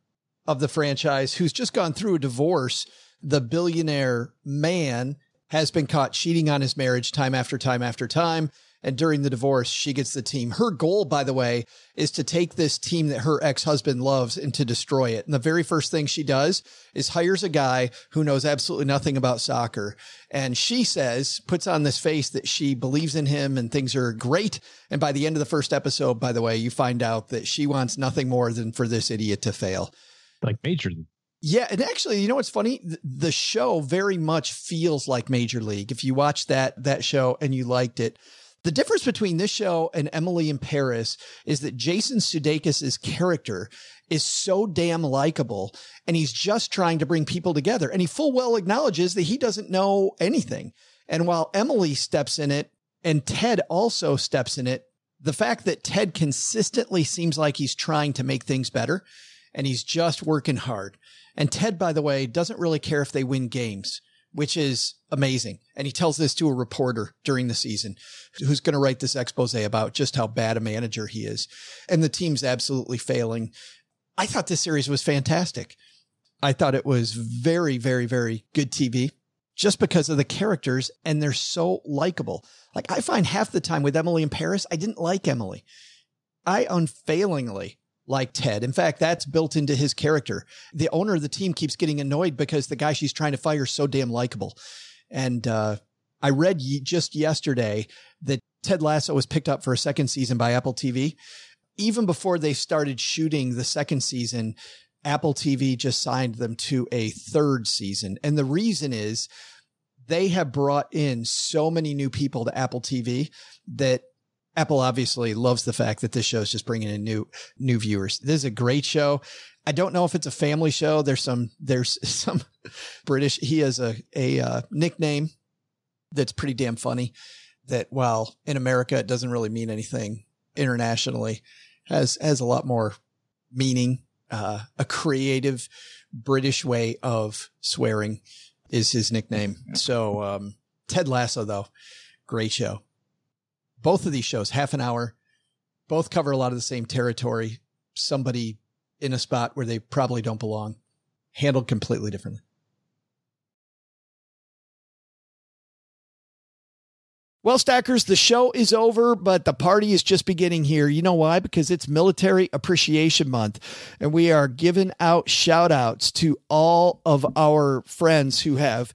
of the franchise who's just gone through a divorce. The billionaire man has been caught cheating on his marriage time after time after time. And during the divorce, she gets the team. Her goal, by the way, is to take this team that her ex husband loves and to destroy it. And the very first thing she does is hires a guy who knows absolutely nothing about soccer. And she says, puts on this face that she believes in him and things are great. And by the end of the first episode, by the way, you find out that she wants nothing more than for this idiot to fail. Like Major Yeah, and actually, you know what's funny? The show very much feels like Major League. If you watch that that show and you liked it, the difference between this show and Emily in Paris is that Jason Sudeikis' character is so damn likable and he's just trying to bring people together. And he full well acknowledges that he doesn't know anything. And while Emily steps in it and Ted also steps in it, the fact that Ted consistently seems like he's trying to make things better and he's just working hard. And Ted, by the way, doesn't really care if they win games which is amazing. And he tells this to a reporter during the season who's going to write this expose about just how bad a manager he is. And the team's absolutely failing. I thought this series was fantastic. I thought it was very, very, very good TV just because of the characters and they're so likable. Like I find half the time with Emily in Paris, I didn't like Emily. I unfailingly like Ted. In fact, that's built into his character. The owner of the team keeps getting annoyed because the guy she's trying to fire is so damn likable. And uh, I read just yesterday that Ted Lasso was picked up for a second season by Apple TV. Even before they started shooting the second season, Apple TV just signed them to a third season. And the reason is they have brought in so many new people to Apple TV that Apple obviously loves the fact that this show is just bringing in new new viewers. This is a great show. I don't know if it's a family show. There's some there's some British. He has a a uh, nickname that's pretty damn funny. That while in America it doesn't really mean anything, internationally has has a lot more meaning. Uh, a creative British way of swearing is his nickname. So um, Ted Lasso, though, great show both of these shows, half an hour, both cover a lot of the same territory. Somebody in a spot where they probably don't belong, handled completely differently. Well, Stackers, the show is over, but the party is just beginning here. You know why? Because it's Military Appreciation Month, and we are giving out shout outs to all of our friends who have